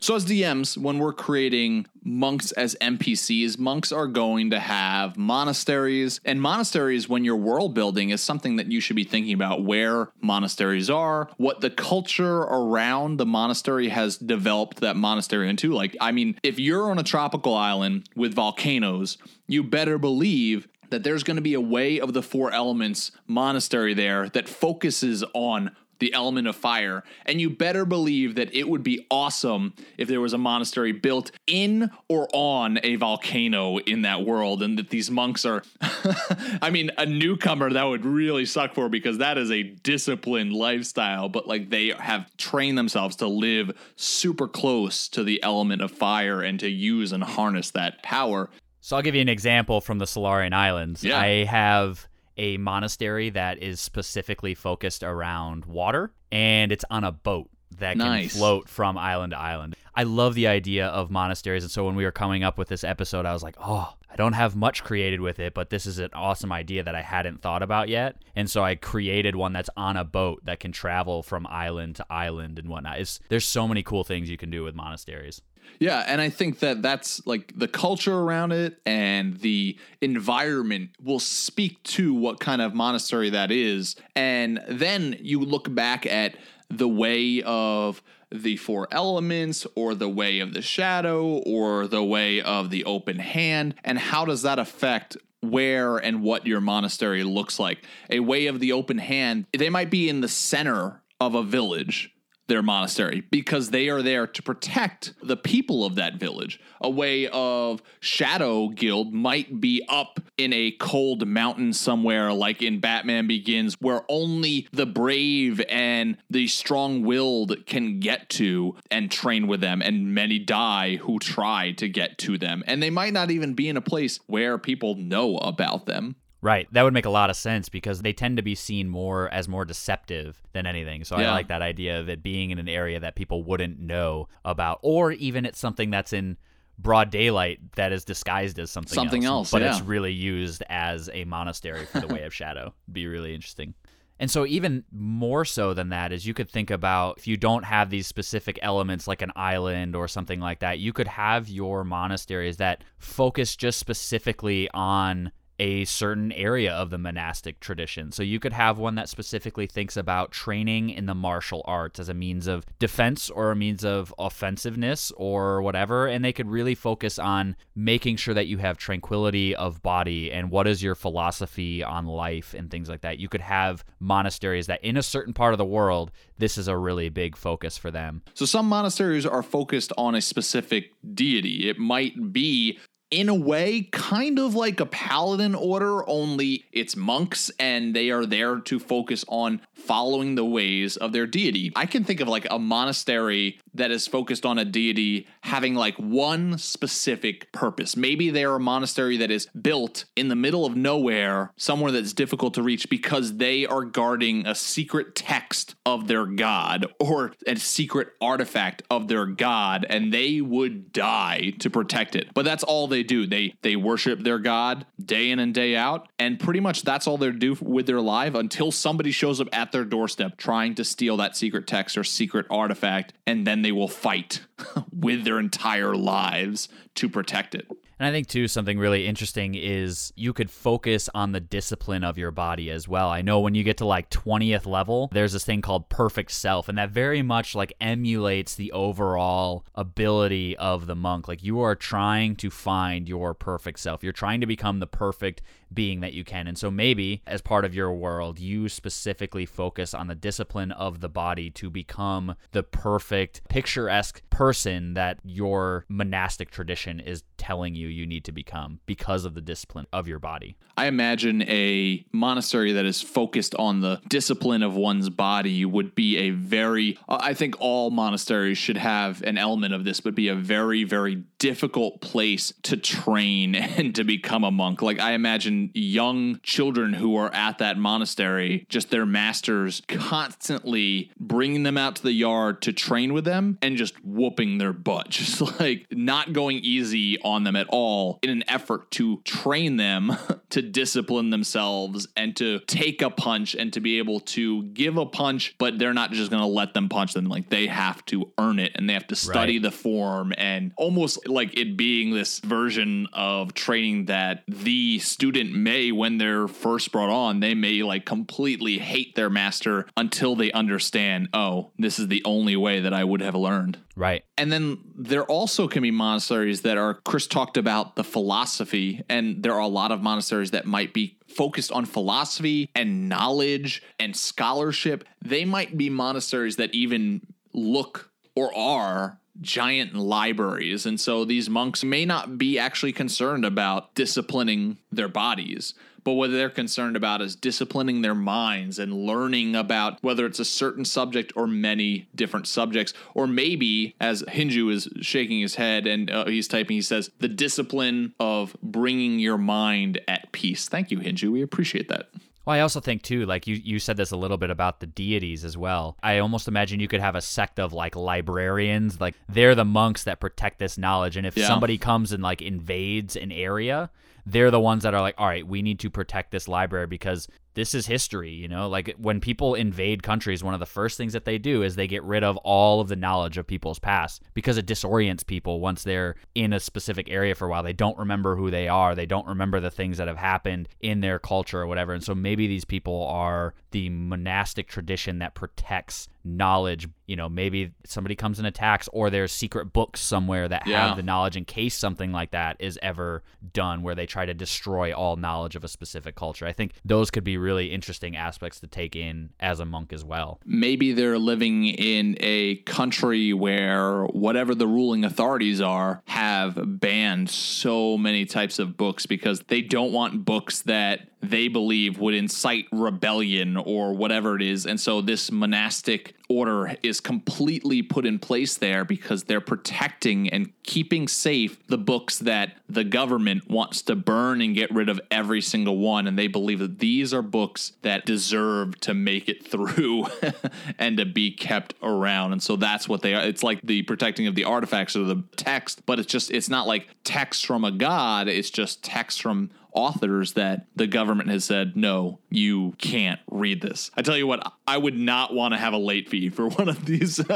So, as DMs, when we're creating monks as NPCs, monks are going to have monasteries. And monasteries, when you're world building, is something that you should be thinking about where monasteries are, what the culture around the monastery has developed that monastery into. Like, I mean, if you're on a tropical island with volcanoes, you better believe that there's going to be a way of the four elements monastery there that focuses on the element of fire. And you better believe that it would be awesome if there was a monastery built in or on a volcano in that world. And that these monks are, [laughs] I mean, a newcomer that would really suck for because that is a disciplined lifestyle. But like they have trained themselves to live super close to the element of fire and to use and harness that power. So I'll give you an example from the Solarian Islands. Yeah. I have a monastery that is specifically focused around water, and it's on a boat that Nice. can float from island to island. I love the idea of monasteries, and so when we were coming up with this episode, I was like, oh, I don't have much created with it, but this is an awesome idea that I hadn't thought about yet. And so I created one that's on a boat that can travel from island to island and whatnot. It's, there's so many cool things you can do with monasteries. Yeah, and I think that that's like the culture around it and the environment will speak to what kind of monastery that is. And then you look back at the way of the four elements or the way of the shadow or the way of the open hand and how does that affect where and what your monastery looks like. A way of the open hand, they might be in the center of a village their monastery because they are there to protect the people of that village. A way of Shadow Guild might be up in a cold mountain somewhere, like in Batman Begins, where only the brave and the strong willed can get to and train with them, and many die who try to get to them. And they might not even be in a place where people know about them. Right. That would make a lot of sense because they tend to be seen more as more deceptive than anything. So I like that idea of it being in an area that people wouldn't know about, or even it's something that's in broad daylight that is disguised as something Something else, but yeah. it's really used as a monastery for the Way of [laughs] Shadow. Be really interesting. And so, even more so than that, is you could think about if you don't have these specific elements like an island or something like that, you could have your monasteries that focus just specifically on a certain area of the monastic tradition. So you could have one that specifically thinks about training in the martial arts as a means of defense or a means of offensiveness or whatever. And they could really focus on making sure that you have tranquility of body and what is your philosophy on life and things like that. You could have monasteries that in a certain part of the world, this is a really big focus for them. So some monasteries are focused on a specific deity. It might be in a way kind of like a paladin order, only it's monks and they are there to focus on following the ways of their deity. I can think of like a monastery that is focused on a deity having like one specific purpose. Maybe they're a monastery that is built in the middle of nowhere, somewhere that's difficult to reach because they are guarding a secret text of their god or a secret artifact of their god and they would die to protect it. But that's all they do. They they worship their god day in and day out and pretty much that's all they do with their life until somebody shows up at their doorstep trying to steal that secret text or secret artifact and then they will fight [laughs] with their entire lives to protect it. And I think too something really interesting is you could focus on the discipline of your body as well. I know when you get to like 20th level, there's this thing called perfect self and that very much like emulates the overall ability of the monk. Like you are trying to find your perfect self. You're trying to become the perfect being that you can. And so maybe as part of your world, you specifically focus on the discipline of the body to become the perfect picturesque person that your monastic tradition is telling you you need to become because of the discipline of your body. I imagine a monastery that is focused on the discipline of one's body would be a very, I think all monasteries should have an element of this, but be a very, very difficult place to train [laughs] and to become a monk. Like, I imagine young children who are at that monastery, just their masters constantly bringing them out to the yard to train with them and just whooping their butt, [laughs] just like not going easy on them at all in an effort to train them [laughs] to discipline themselves and to take a punch and to be able to give a punch, but they're not just going to let them punch them. Like they have to earn it and they have to study Right. the form and almost like it being this version of training that the student may, when they're first brought on, they may like completely hate their master until they understand, oh, this is the only way that I would have learned. Right. And then there also can be monasteries that are, Chris talked about the philosophy, and there are a lot of monasteries that might be focused on philosophy and knowledge and scholarship. They might be monasteries that even look or are giant libraries. And so these monks may not be actually concerned about disciplining their bodies. But what they're concerned about is disciplining their minds and learning about whether it's a certain subject or many different subjects. Or maybe, as Hinju is shaking his head and uh, he's typing, he says, the discipline of bringing your mind at peace. Thank you, Hinju. We appreciate that. Well, I also think too, like you, you said this a little bit about the deities as well. I almost imagine you could have a sect of like librarians, like they're the monks that protect this knowledge. And if Yeah. somebody comes and like invades an area, they're the ones that are like, all right, we need to protect this library because this is history, you know? Like when people invade countries, one of the first things that they do is they get rid of all of the knowledge of people's past because it disorients people once they're in a specific area for a while. They don't remember who they are, they don't remember the things that have happened in their culture or whatever. And so maybe these people are the monastic tradition that protects knowledge. You know, maybe somebody comes and attacks, or there's secret books somewhere that Yeah. have the knowledge in case something like that is ever done, where they try to destroy all knowledge of a specific culture. I think those could be really interesting aspects to take in as a monk as well. maybe they're living in a country where whatever the ruling authorities are have banned so many types of books because they don't want books that they believe would incite rebellion or whatever it is. And so this monastic order is completely put in place there because they're protecting and keeping safe the books that the government wants to burn and get rid of every single one. And they believe that these are books that deserve to make it [laughs] through [laughs] and to be kept around. And so that's what they are. It's like the protecting of the artifacts or the text, but it's just, it's not like text from a god, it's just text from authors that the government has said, no, you can't read this. I tell you what, I would not want to have a late fee for one of these. [laughs]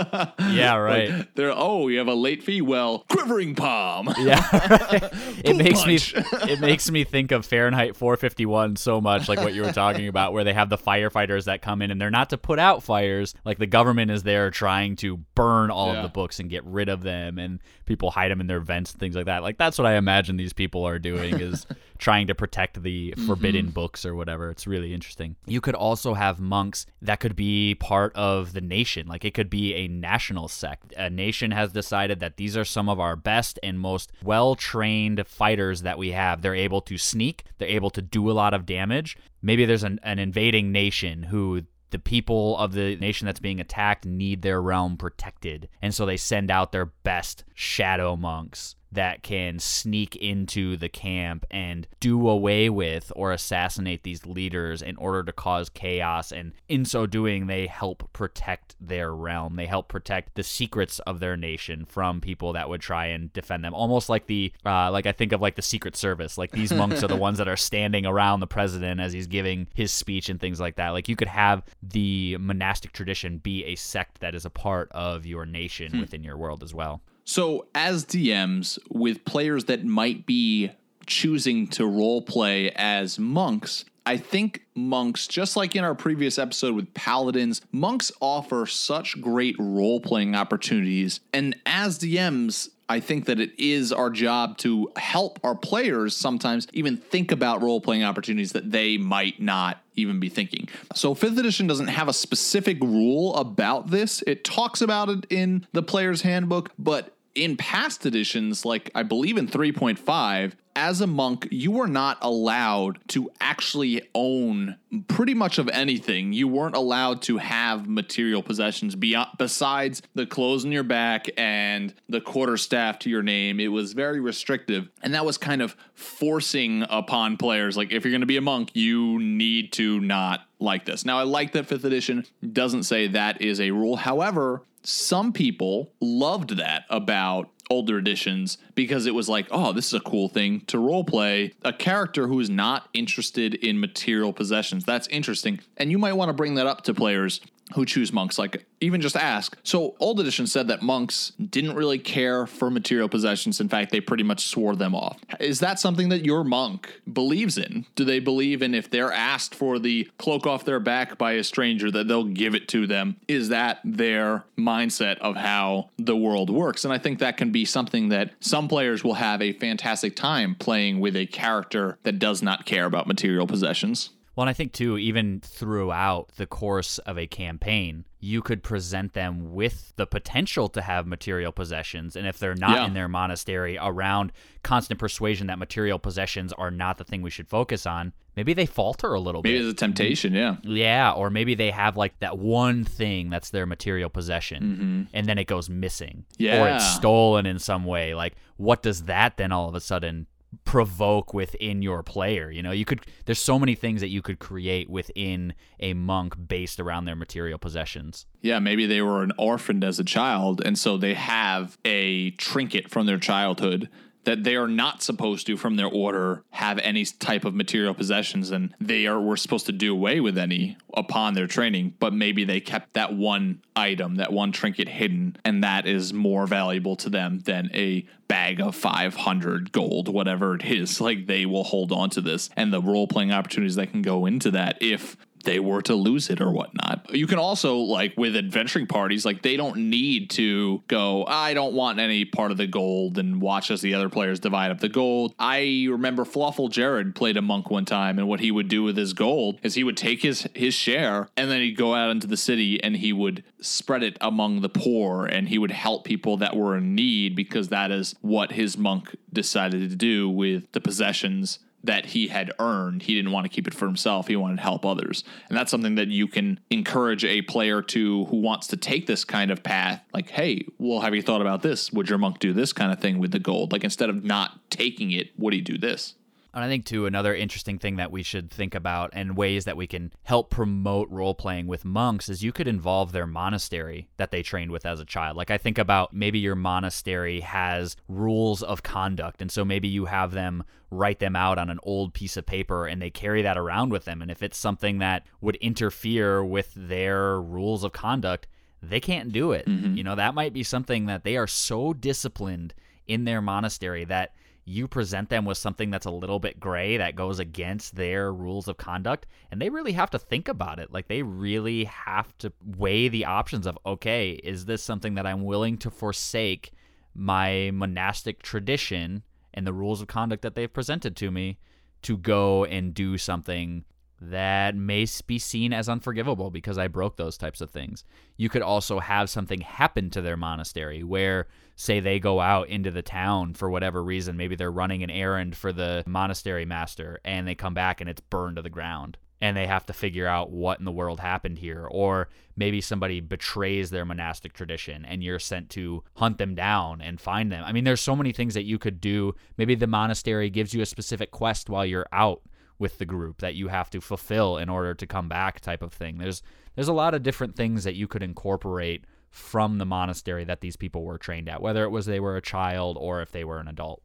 Yeah, right. Like, they're, oh, you have a late fee? Well, quivering palm. Yeah, [laughs] it makes punch. me [laughs] it makes me think of Fahrenheit 451 so much, like what you were talking about, where they have the firefighters that come in and they're not to put out fires. Like the government is there trying to burn all Yeah. of the books and get rid of them, and people hide them in their vents and things like that. Like that's what I imagine these people are doing is trying to protect the forbidden mm-hmm. books or whatever. It's really interesting. You could also have monks that could be part of the nation. Like it could be a national sect. A nation has decided that these are some of our best and most well trained fighters that we have. They're able to sneak, they're able to do a lot of damage. Maybe there's an, an invading nation who the people of the nation that's being attacked need their realm protected. And so they send out their best shadow monks that can sneak into the camp and do away with or assassinate these leaders in order to cause chaos. And in so doing, they help protect their realm. They help protect the secrets of their nation from people that would try and defend them. Almost like the, uh, like I think of like the Secret Service. Like these monks are the [laughs] ones that are standing around the president as he's giving his speech and things like that. Like you could have the monastic tradition be a sect that is a part of your nation Hmm. within your world as well. So, as DMs, with players that might be choosing to role play as monks, I think monks, just like in our previous episode with paladins, monks offer such great role playing opportunities. And as DMs, I think that it is our job to help our players sometimes even think about role playing opportunities that they might not even be thinking. So, 5th edition doesn't have a specific rule about this. It talks about it in the player's handbook, but in past editions, like I believe in 3.5, as a monk, you were not allowed to actually own pretty much of anything. You weren't allowed to have material possessions beyond besides the clothes on your back and the quarterstaff to your name. It was very restrictive, and that was kind of forcing upon players like if you're going to be a monk, you need to not like this. Now, I like that 5th edition doesn't say that is a rule. However, some people loved that about older editions because it was like, oh, this is a cool thing to role play a character who is not interested in material possessions. That's interesting. And you might want to bring that up to players who choose monks. Like, even just ask. So, old edition said that monks didn't really care for material possessions. In fact, they pretty much swore them off. Is that something that your monk believes in? Do they believe in if they're asked for the cloak off their back by a stranger that they'll give it to them? Is that their mindset of how the world works? And I think that can be something that some players will have a fantastic time playing with a character that does not care about material possessions. Well, and I think too, even throughout the course of a campaign, you could present them with the potential to have material possessions. And if they're not Yeah. in their monastery around constant persuasion that material possessions are not the thing we should focus on, maybe they falter a little Maybe bit. Maybe it's a temptation, yeah. Yeah, or maybe they have like that one thing that's their material possession mm-hmm. and then it goes missing. Yeah. Or it's stolen in some way. Like, what does that then all of a sudden provoke within your player? You know, you could, there's so many things that you could create within a monk based around their material possessions. Yeah, maybe they were an orphaned as a child, and so they have a trinket from their childhood that they are not supposed to, from their order, have any type of material possessions, and they are were supposed to do away with any upon their training. But maybe they kept that one item, that one trinket hidden, and that is more valuable to them than a bag of 500 gold, whatever it is. [laughs] Like they will hold on to this, and the role playing opportunities that can go into that if they were to lose it or whatnot. You can also like with adventuring parties, like they don't need to go, I don't want any part of the gold and watch as the other players divide up the gold. I remember Fluffle Jared played a monk one time and what he would do with his gold is he would take his his share and then he'd go out into the city and he would spread it among the poor and he would help people that were in need because that is what his monk decided to do with the possessions that he had earned. He didn't want to keep it for himself. He wanted to help others. And that's something that you can encourage a player to who wants to take this kind of path. Like, hey, well, have you thought about this? Would your monk do this kind of thing with the gold? Like, instead of not taking it, would he do this? And I think, too, another interesting thing that we should think about and ways that we can help promote role playing with monks is you could involve their monastery that they trained with as a child. Like, I think about maybe your monastery has rules of conduct. And so maybe you have them write them out on an old piece of paper and they carry that around with them. And if it's something that would interfere with their rules of conduct, they can't do it. Mm-hmm. You know, that might be something that they are so disciplined in their monastery that you present them with something that's a little bit gray that goes against their rules of conduct and they really have to think about it. Like they really have to weigh the options of okay is this something that i'm willing to forsake my monastic tradition and the rules of conduct that they've presented to me to go and do something that may be seen as unforgivable because I broke those types of things. You could also have something happen to their monastery where, say, they go out into the town for whatever reason. Maybe they're running an errand for the monastery master and they come back and it's burned to the ground. And they have to figure out what in the world happened here. Or maybe somebody betrays their monastic tradition and you're sent to hunt them down and find them. I mean, there's so many things that you could do. Maybe the monastery gives you a specific quest while you're out with the group that you have to fulfill in order to come back type of thing. There's there's a lot of different things that you could incorporate from the monastery that these people were trained at, whether it was they were a child or if they were an adult.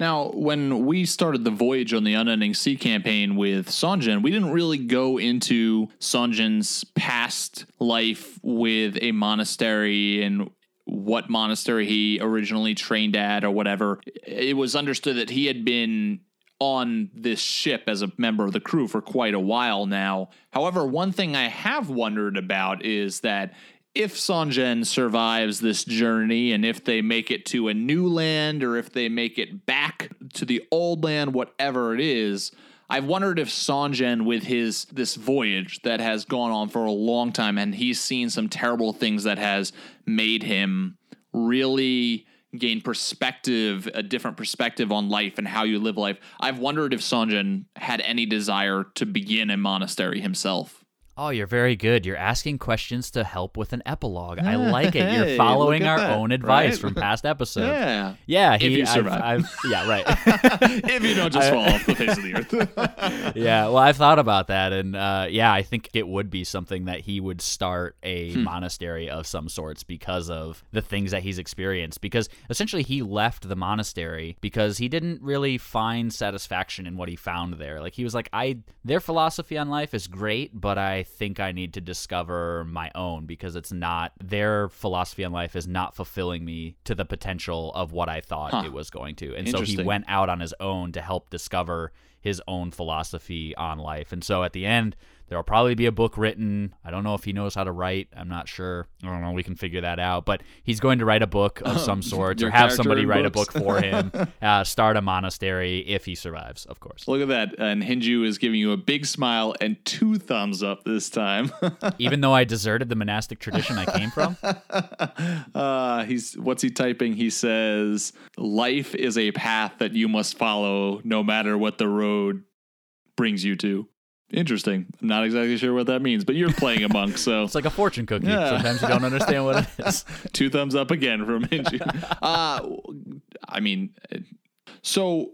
Now, when we started the voyage on the Unending Sea campaign with Sanjin, we didn't really go into Sanjin's past life with a monastery and what monastery he originally trained at or whatever. It was understood that he had been on this ship as a member of the crew for quite a while now. However, one thing I have wondered about is that if Sanjin survives this journey and if they make it to a new land or if they make it back to the old land, whatever it is, I've wondered if Sanjin, with his this voyage that has gone on for a long time, and he's seen some terrible things that has made him really gain perspective, a different perspective on life and how you live life. I've wondered if Sanjin had any desire to begin a monastery himself. Oh, you're very good. You're asking questions to help with an epilogue. I like it. You're following at our that, own advice right? from past episodes. Yeah. Yeah, If he, you I've- I've- yeah, right. [laughs] if you don't just fall off the face of the earth. [laughs] yeah, well, I've thought about that, and uh, yeah, I think it would be something that he would start a Hmm. monastery of some sorts because of the things that he's experienced. Because essentially, he left the monastery because he didn't really find satisfaction in what he found there. Like he was like, I their philosophy on life is great, but I think I need to discover my own because it's not their philosophy on life is not fulfilling me to the potential of what I thought it was going to. And so he went out on his own to help discover his own philosophy on life. And so at the end, there'll probably be a book written. I don't know if he knows how to write. I'm not sure. I don't know. We can figure that out. But he's going to write a book of [laughs] some sort or have somebody write a book for him, [laughs] uh, start a monastery if he survives, of course. Look at that. And Hinju is giving you a big smile and two thumbs up this time. [laughs] Even though I deserted the monastic tradition I came from. uh, he's what's he typing? He says, "Life is a path that you must follow, no matter what the road brings you to." Interesting. I'm not exactly sure what that means, but you're playing a monk, so [laughs] It's like a fortune cookie. Yeah. Sometimes you don't understand what it is. [laughs] two thumbs up again from Hinju. [laughs] uh, I mean, so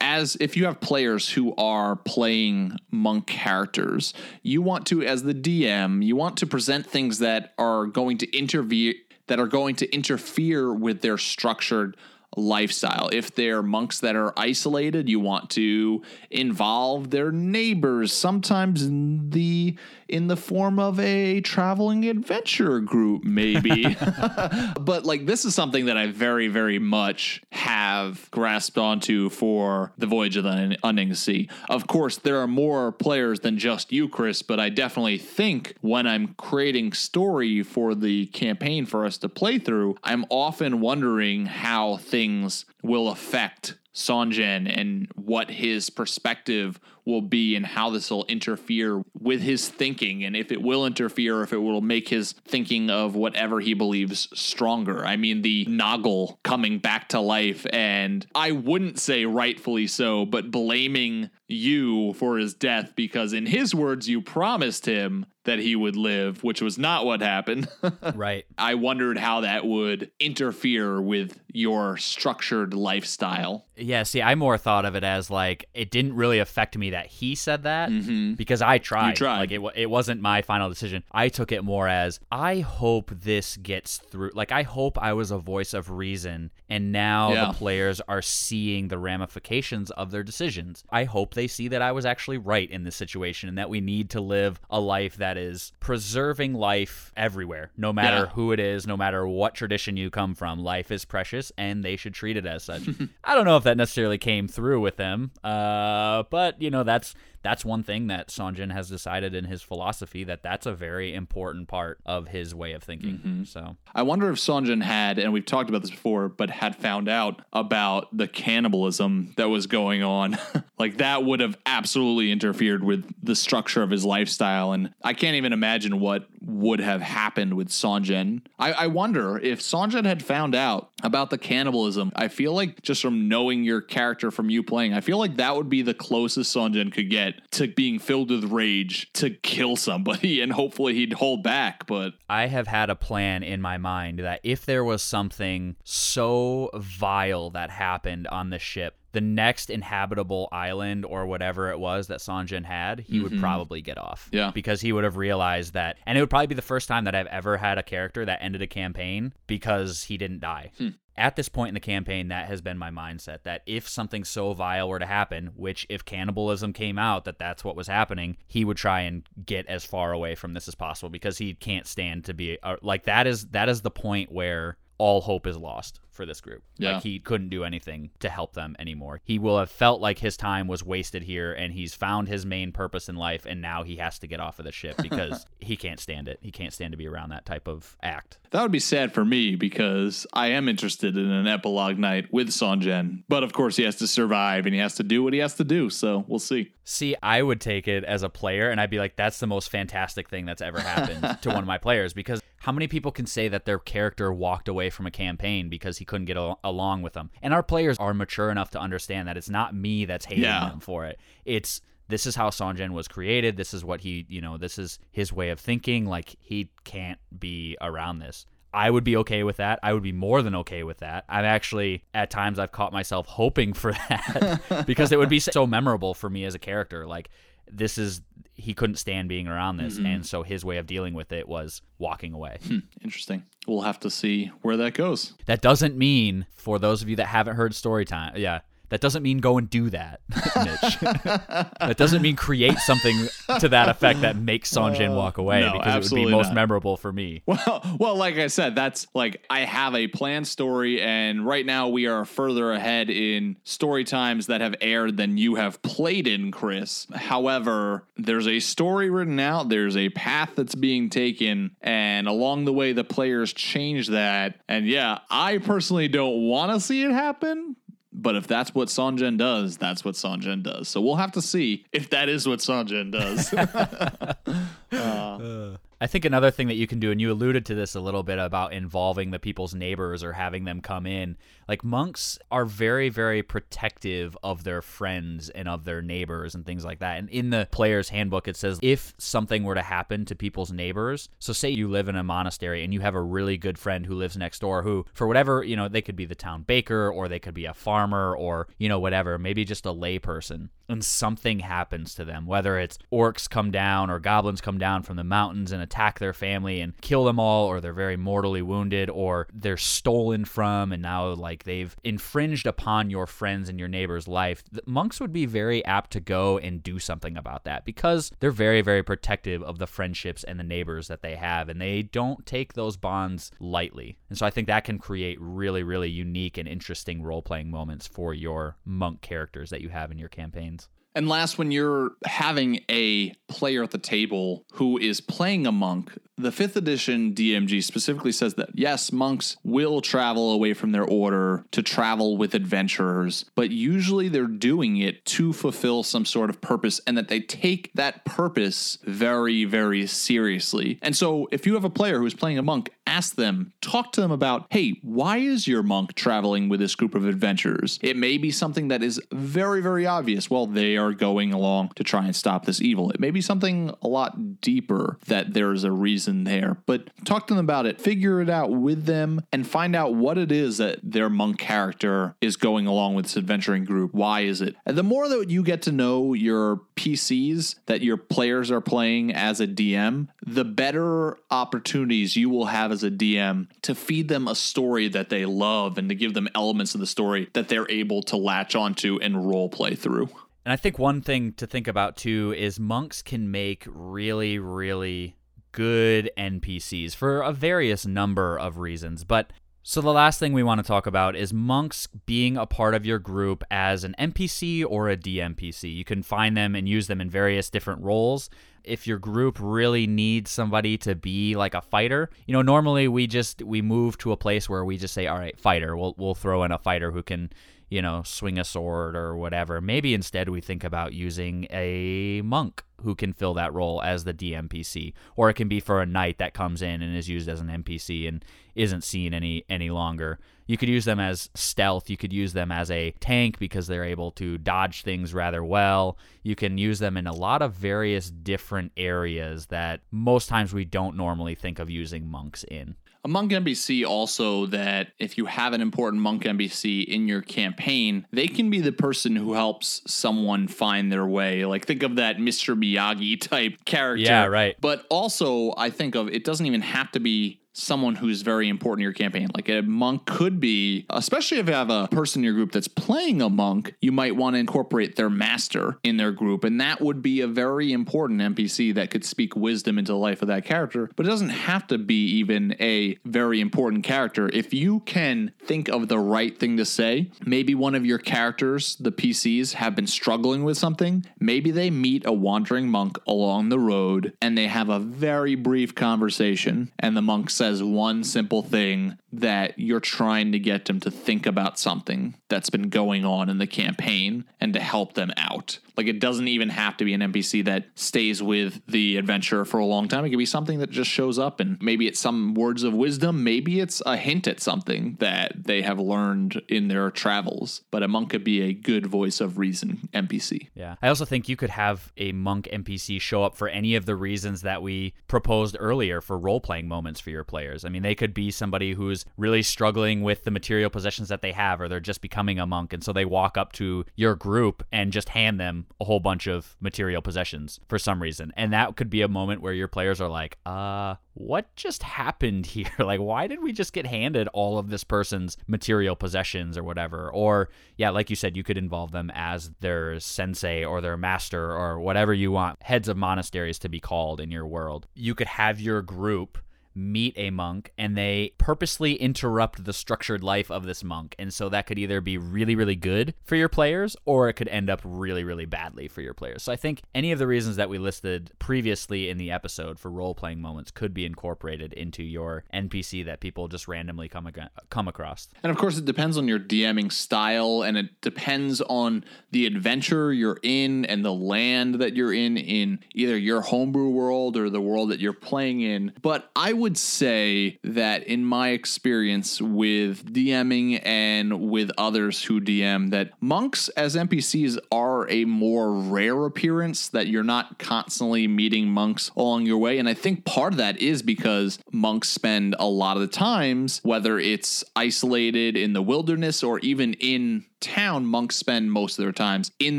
as if you have players who are playing monk characters, you want to, as the DM, you want to present things that are going to intervene, that are going to interfere with their structured lifestyle. If they're monks that are isolated, you want to involve their neighbors, sometimes the in the form of a traveling adventure group, maybe. [laughs] [laughs] but like this is something that I very, very much have grasped onto for the Voyage of the Unending Sea. Of course, there are more players than just you, Chris, but I definitely think when I'm creating story for the campaign for us to play through, I'm often wondering how things will affect Sanjin and what his perspective will be and how this will interfere with his thinking and if it will interfere if it will make his thinking of whatever he believes stronger. I mean the Noggle coming back to life and I wouldn't say rightfully so, but blaming you for his death because in his words you promised him that he would live, which was not what happened. [laughs] Right. I wondered how that would interfere with your structured lifestyle. Yeah, see, I more thought of it as like it didn't really affect me that he said that because I tried. tried. Like it, it wasn't my final decision. I took it more as I hope this gets through. Like I hope I was a voice of reason, and now Yeah. the players are seeing the ramifications of their decisions. I hope they see that I was actually right in this situation, and that we need to live a life that is preserving life everywhere, no matter Yeah. who it is, no matter what tradition you come from. Life is precious, and they should treat it as such. [laughs] I don't know if that necessarily came through with them, uh, but you know, that's that's one thing that Sanjin has decided in his philosophy that that's a very important part of his way of thinking. Mm-hmm. So I wonder if Sanjin had, and we've talked about this before, but had found out about the cannibalism that was going on. [laughs] like that would have absolutely interfered with the structure of his lifestyle. And I can't even imagine what would have happened with Sanjin. I, I wonder if Sanjin had found out about the cannibalism. I feel like just from knowing your character from you playing, I feel like that would be the closest Sanjin could get to being filled with rage to kill somebody. [laughs] And hopefully he'd hold back. But I have had a plan in my mind that if there was something so vile that happened on the ship, the next inhabitable island or whatever it was that Sanjin had, he would mm-hmm. probably get off. Yeah. Because he would have realized that. And it would probably be the first time that I've ever had a character that ended a campaign because he didn't die. Hmm. At this point in the campaign, that has been my mindset that if something so vile were to happen, which if cannibalism came out that that's what was happening, he would try and get as far away from this as possible because he can't stand to be like that is that is the point where all hope is lost for this group. Yeah. Like he couldn't do anything to help them anymore. He will have felt like his time was wasted here and he's found his main purpose in life and now he has to get off of the ship [laughs] because he can't stand it. He can't stand to be around that type of act. That would be sad for me because I am interested in an epilogue night with Sanjin. But of course, he has to survive and he has to do what he has to do. So we'll see. See, I would take it as a player and I'd be like, that's the most fantastic thing that's ever happened [laughs] to one of my players because how many people can say that their character walked away from a campaign because he couldn't get al- along with them? And our players are mature enough to understand that it's not me that's hating Yeah. them for it. It's this is how Sanjin was created. This is what he, you know, this is his way of thinking. Like he can't be around this. I would be okay with that. I would be more than okay with that. I'm actually at times I've caught myself hoping for [laughs] that [laughs] because it would be so memorable for me as a character. Like this is he couldn't stand being around this and so his way of dealing with it was walking away. Hmm, interesting. We'll have to see where that goes. That doesn't mean for those of you that haven't heard story time, yeah, that doesn't mean go and do that, [laughs] Mitch. [laughs] that doesn't mean create something to that effect that makes Sanjin uh, walk away no, because it would be most not. memorable for me. [laughs] Well, well, like I said, that's like I have a planned story, and right now we are further ahead in story times that have aired than you have played in, Chris. However, there's a story written out, there's a path that's being taken, and along the way, the players change that. And yeah, I personally don't want to see it happen. But if that's what Sanjin does, that's what Sanjin does. So we'll have to see if that is what Sanjin does. [laughs] [laughs] Uh, I think another thing that you can do, and you alluded to this a little bit about involving the people's neighbors or having them come in. Like monks are very, very protective of their friends and of their neighbors and things like that. And in the player's handbook, it says if something were to happen to people's neighbors, so say you live in a monastery and you have a really good friend who lives next door who, for whatever, you know, they could be the town baker or they could be a farmer or, you know, whatever, maybe just a layperson, and something happens to them, whether it's orcs come down or goblins come down from the mountains and attack their family and kill them all, or they're very mortally wounded, or they're stolen from and now like they've infringed upon your friends and your neighbor's life, monks would be very apt to go and do something about that because they're very, very protective of the friendships and the neighbors that they have, and they don't take those bonds lightly. And so I think that can create really, really unique and interesting role playing moments for your monk characters that you have in your campaigns. And last, when you're having a player at the table who is playing a monk, the fifth edition DMG specifically says that yes, monks will travel away from their order to travel with adventurers, but usually they're doing it to fulfill some sort of purpose and that they take that purpose very, very seriously. And so if you have a player who's playing a monk, ask them, talk to them about, hey, why is your monk traveling with this group of adventurers? It may be something that is very, very obvious. Well, they are going along to try and stop this evil. It may be something a lot deeper that there's a reason there, but talk to them about it, figure it out with them, and find out what it is that their monk character is going along with this adventuring group. Why is it? And the more that you get to know your PCs that your players are playing as a DM, the better opportunities you will have as a DM to feed them a story that they love and to give them elements of the story that they're able to latch onto and role play through. And I think one thing to think about too is monks can make really, really good NPCs for a various number of reasons. But So, the last thing we want to talk about is monks being a part of your group as an NPC or a DMPC. You can find them and use them in various different roles. If your group really needs somebody to be like a fighter, you know, normally we just we move to a place where we just say, "All right, fighter." We'll we'll throw in a fighter who can you know, swing a sword or whatever. Maybe instead we think about using a monk who can fill that role as the DMPC, or it can be for a knight that comes in and is used as an NPC and isn't seen any any longer. You could use them as stealth. You could use them as a tank because they're able to dodge things rather well. You can use them in a lot of various different areas that most times we don't normally think of using monks in. A monk NPC also that if you have an important monk NPC in your campaign, they can be the person who helps someone find their way. Like think of that Mr. Miyagi [laughs] type character. Yeah, right. But also I think of it doesn't even have to be someone who's very important in your campaign. Like a monk could be, especially if you have a person in your group that's playing a monk, you might want to incorporate their master in their group. And that would be a very important NPC that could speak wisdom into the life of that character. But it doesn't have to be even a very important character. If you can think of the right thing to say, maybe one of your characters, the PCs, have been struggling with something. Maybe they meet a wandering monk along the road and they have a very brief conversation, and the monk says, says one simple thing that you're trying to get them to think about something that's been going on in the campaign and to help them out. Like it doesn't even have to be an NPC that stays with the adventurer for a long time. It could be something that just shows up and maybe it's some words of wisdom, maybe it's a hint at something that they have learned in their travels. But a monk could be a good voice of reason NPC. Yeah. I also think you could have a monk NPC show up for any of the reasons that we proposed earlier for role playing moments for your players. I mean, they could be somebody who's really struggling with the material possessions that they have or they're just becoming a monk and so they walk up to your group and just hand them a whole bunch of material possessions for some reason. And that could be a moment where your players are like, uh, what just happened [laughs] here? like, why did we just get handed all of this person's material possessions or whatever? Or, yeah, like you said, you could involve them as their sensei or their master or whatever you want heads of monasteries to be called in your world. You could have your group meet a monk and they purposely interrupt the structured life of this monk. And so that could either be really, really good for your players or it could end up really, really badly for your players. So I think any of the reasons that we listed previously in the episode for role playing moments could be incorporated into your NPC that people just randomly come, ag- come across. And of course, it depends on your DMing style and it depends on the adventure you're in and the land that you're in, in either your homebrew world or the world that you're playing in. But I would would say that in my experience with DMing and with others who DM, that monks as NPCs are a more rare appearance, that you're not constantly meeting monks along your way. And I think part of that is because monks spend a lot of the times, whether it's isolated in the wilderness or even in town monks spend most of their times in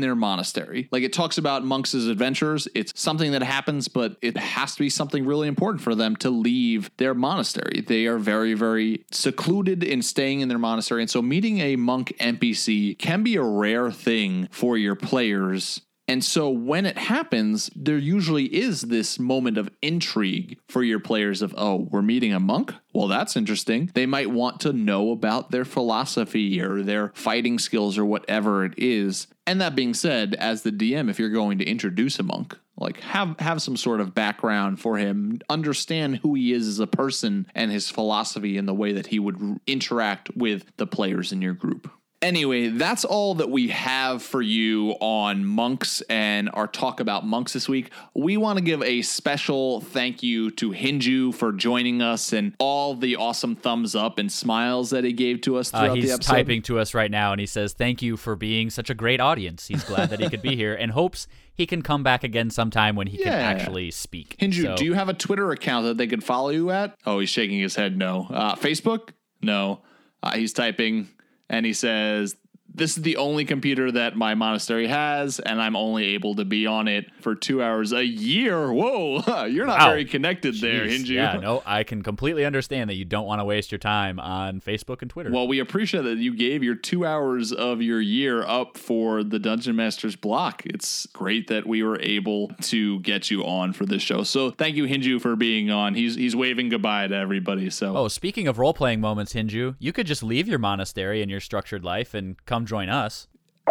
their monastery. Like it talks about monks adventures. It's something that happens, but it has to be something really important for them to leave their monastery. They are very, very secluded in staying in their monastery. And so meeting a monk NPC can be a rare thing for your players and so when it happens, there usually is this moment of intrigue for your players of, oh, we're meeting a monk? Well, that's interesting. They might want to know about their philosophy or their fighting skills or whatever it is. And that being said, as the DM, if you're going to introduce a monk, like have have some sort of background for him, understand who he is as a person and his philosophy and the way that he would interact with the players in your group. Anyway, that's all that we have for you on monks and our talk about monks this week. We want to give a special thank you to Hinju for joining us and all the awesome thumbs up and smiles that he gave to us uh, throughout uh, the episode. He's typing to us right now and he says, Thank you for being such a great audience. He's glad that he could be [laughs] here and hopes he can come back again sometime when he yeah. can actually speak. Hinju, so, do you have a Twitter account that they could follow you at? Oh, he's shaking his head no. Uh, Facebook? No. Uh, he's typing and he says this is the only computer that my monastery has, and I'm only able to be on it for two hours a year. Whoa, [laughs] you're not Wow. very connected there, Jeez, Hinju. Yeah, no, [laughs] I can completely understand that you don't want to waste your time on Facebook and Twitter. Well, we appreciate that you gave your two hours of your year up for the Dungeon Masters block. It's great that we were able to get you on for this show. So thank you, Hinju, for being on. He's he's waving goodbye to everybody. So oh, speaking of role playing moments, Hinju, you could just leave your monastery and your structured life and come join us.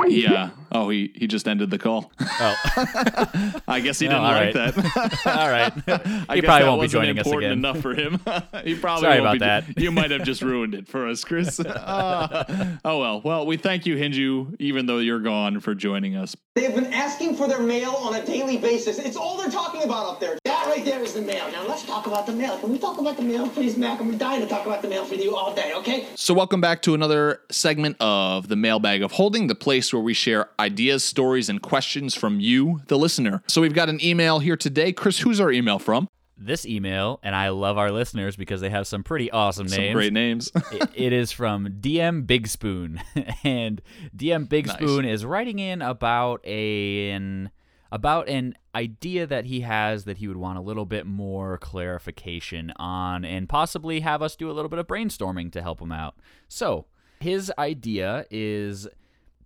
Yeah. Oh, he he just ended the call. Oh, [laughs] I guess he didn't all like right. that. [laughs] all right. [laughs] I he guess probably that won't be wasn't joining us important again. enough for him. he probably Sorry won't about be- that. You might have just ruined it for us, Chris. Ah. oh well. Well, we thank you, Hinju, even though you're gone, for joining us. They've been asking for their mail on a daily basis. It's all they're talking about up there. That right there is the mail. Now let's talk about the mail. Can we talk about the mail, please, Mac? I'm dying to talk about the mail for you all day, okay? So, welcome back to another segment of the Mailbag of Holding, the place where we share ideas, stories, and questions from you, the listener. So, we've got an email here today. Chris, who's our email from? this email, and I love our listeners because they have some pretty awesome Some names. great names. [laughs] it, it is from DM Big Spoon, [laughs] and DM Big Nice. Spoon is writing in about a an about an idea that he has that he would want a little bit more clarification on, and possibly have us do a little bit of brainstorming to help him out. So his idea is.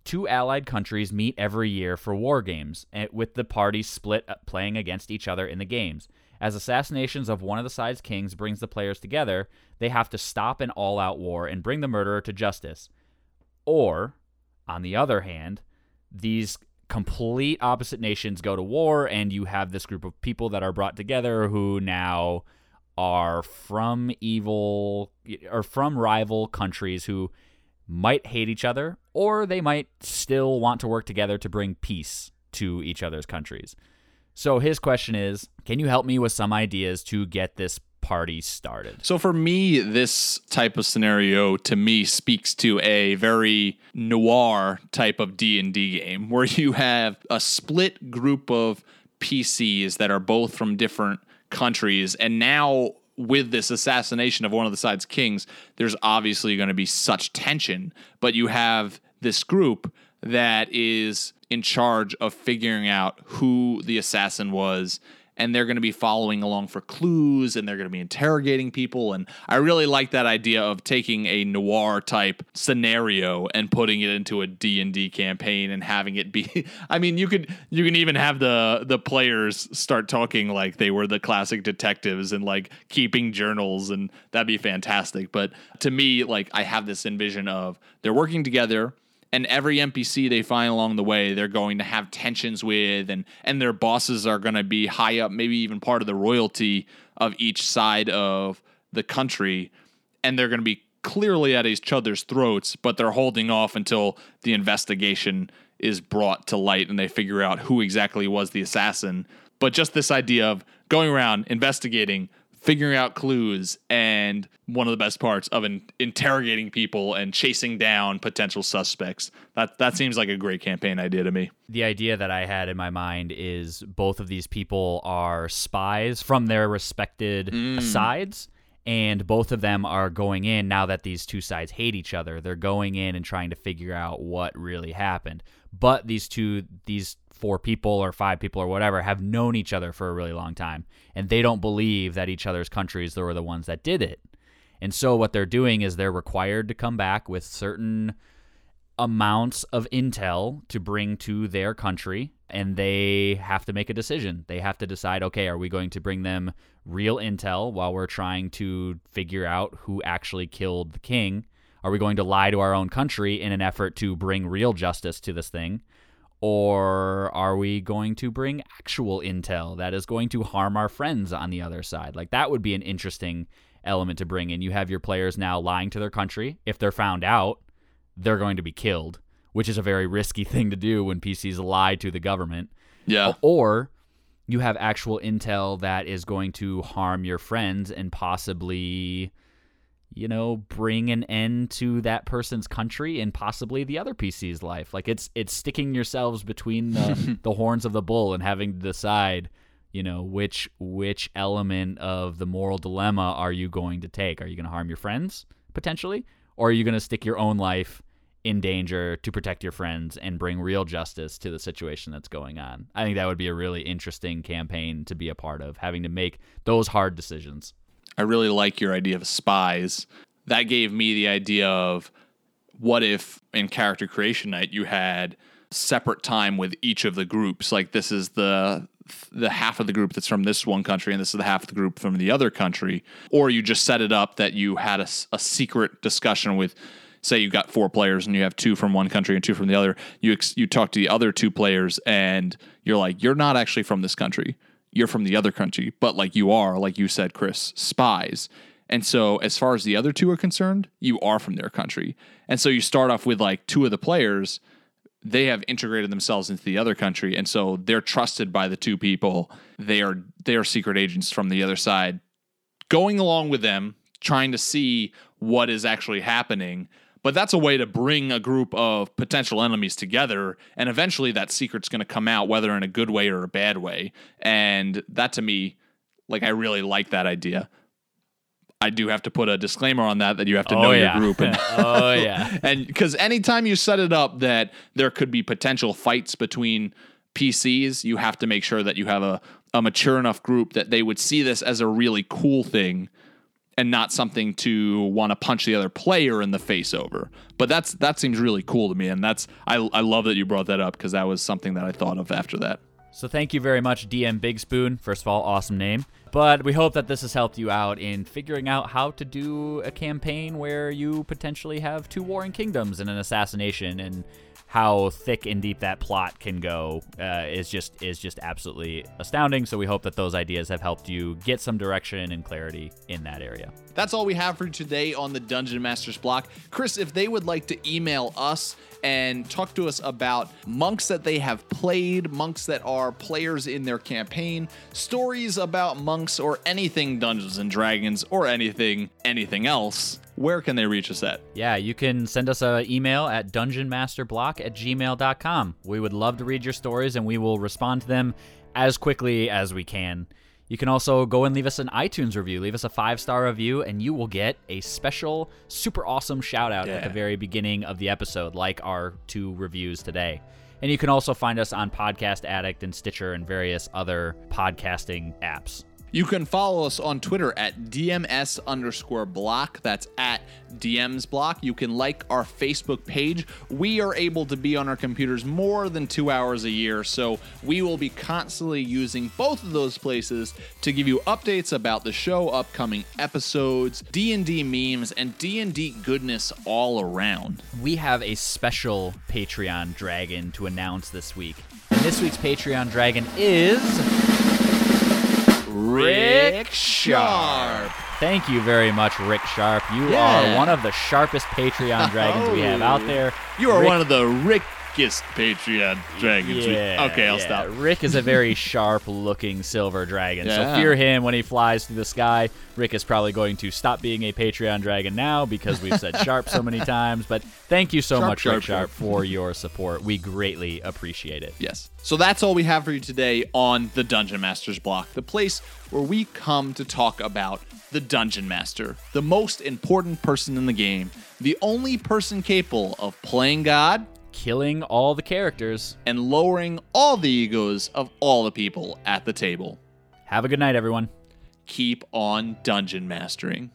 Two allied countries meet every year for war games, eh, with the parties split playing against each other in the games. As assassinations of one of the side's kings brings the players together, they have to stop an all out war and bring the murderer to justice. Or, on the other hand, these complete opposite nations go to war, and you have this group of people that are brought together who now are from evil or from rival countries who might hate each other, or they might still want to work together to bring peace to each other's countries. So his question is Can you help me with some ideas to get this party started? So for me, this type of scenario to me speaks to a very noir type of D and D game where you have a split group of PCs that are both from different countries, and now with this assassination of one of the side's kings, there's obviously going to be such tension. But you have this group that is in charge of figuring out who the assassin was and they're going to be following along for clues and they're going to be interrogating people and i really like that idea of taking a noir type scenario and putting it into a d&d campaign and having it be [laughs] i mean you could you can even have the the players start talking like they were the classic detectives and like keeping journals and that'd be fantastic. But to me like i have this envision of they're working together and every NPC they find along the way, they're going to have tensions with, and and their bosses are going to be high up, maybe even part of the royalty of each side of the country, and they're going to be clearly at each other's throats, but they're holding off until the investigation is brought to light and they figure out who exactly was the assassin. But just this idea of going around investigating, figuring out clues, and one of the best parts of in- interrogating people and chasing down potential suspects. That that seems like a great campaign idea to me. The idea that I had in my mind is both of these people are spies from their respected mm. sides. And both of them are going in now that these two sides hate each other. They're going in and trying to figure out what really happened. But these two, these four people or five people or whatever, have known each other for a really long time. And they don't believe that each other's countries were the ones that did it. And so what they're doing is they're required to come back with certain amounts of intel to bring to their country and they have to make a decision. They have to decide okay, are we going to bring them real intel while we're trying to figure out who actually killed the king? Are we going to lie to our own country in an effort to bring real justice to this thing? Or are we going to bring actual intel that is going to harm our friends on the other side? Like, that would be an interesting element to bring in. You have your players now lying to their country. If they're found out, they're going to be killed, which is a very risky [laughs] thing to do when PCs lie to the government. Yeah. Or you have actual intel that is going to harm your friends and possibly, you know, bring an end to that person's country and possibly the other PC's life. Like it's it's sticking yourselves between the, [laughs] the horns of the bull and having to decide, you know, which which element of the moral dilemma are you going to take? Are you going to harm your friends potentially, or are you going to stick your own life in danger to protect your friends and bring real justice to the situation that's going on. I think that would be a really interesting campaign to be a part of, having to make those hard decisions. I really like your idea of spies. That gave me the idea of what if in character creation night you had separate time with each of the groups? Like this is the the half of the group that's from this one country and this is the half of the group from the other country. Or you just set it up that you had a, a secret discussion with say you got four players and you have two from one country and two from the other. You ex- you talk to the other two players and you're like you're not actually from this country you're from the other country but like you are like you said Chris spies and so, as far as the other two are concerned, you are from their country. And so, you start off with like two of the players, they have integrated themselves into the other country. And so, they're trusted by the two people. They are they are secret agents from the other side, going along with them, trying to see what is actually happening. But that's a way to bring a group of potential enemies together. And eventually, that secret's going to come out, whether in a good way or a bad way. And that to me, like, I really like that idea. I do have to put a disclaimer on that that you have to Oh, know yeah. your group and [laughs] Oh, yeah. [laughs] and because anytime you set it up that there could be potential fights between PCs, you have to make sure that you have a, a mature enough group that they would see this as a really cool thing and not something to want to punch the other player in the face over. But that's that seems really cool to me, and that's I I love that you brought that up because that was something that I thought of after that. So thank you very much, DM Big Spoon. First of all, awesome name. But we hope that this has helped you out in figuring out how to do a campaign where you potentially have two warring kingdoms and an assassination, and how thick and deep that plot can go uh, is just is just absolutely astounding. So we hope that those ideas have helped you get some direction and clarity in that area. That's all we have for today on the Dungeon Masters block. Chris, if they would like to email us and talk to us about monks that they have played, monks that are players in their campaign, stories about monks or anything Dungeons and Dragons or anything anything else, where can they reach us at? Yeah, you can send us an email at dungeonmasterblock at gmail.com. We would love to read your stories and we will respond to them as quickly as we can. You can also go and leave us an iTunes review. Leave us a five star review, and you will get a special, super awesome shout out at the very beginning of the episode, like our two reviews today. And you can also find us on Podcast Addict and Stitcher and various other podcasting apps. You can follow us on Twitter at DMS underscore block. That's at DMs block. You can like our Facebook page. We are able to be on our computers more than two hours a year, so we will be constantly using both of those places to give you updates about the show, upcoming episodes, D&D memes, and D&D goodness all around. we have a special Patreon dragon to announce this week. And this week's Patreon dragon is Rick Sharp. Thank you very much, Rick Sharp. You Yeah. are one of the sharpest Patreon dragons we have out oh. there. You are Rick- one of the Patreon dragons. we- Yeah, okay, I'll yeah. stop. Rick is a very [laughs] sharp looking silver dragon. Yeah. So fear him when he flies through the sky. Rick is probably going to stop being a Patreon dragon now because we've said [laughs] sharp so many times. But thank you so Sharp, much, sharp, Rick sharp. for your support. We greatly appreciate it. Yes. So that's all we have for you today on the Dungeon Masters block, the place where we come to talk about the Dungeon Master, the most important person in the game, the only person capable of playing God Killing all the characters. and lowering all the egos of all the people at the table. Have a good night, everyone. Keep on dungeon mastering.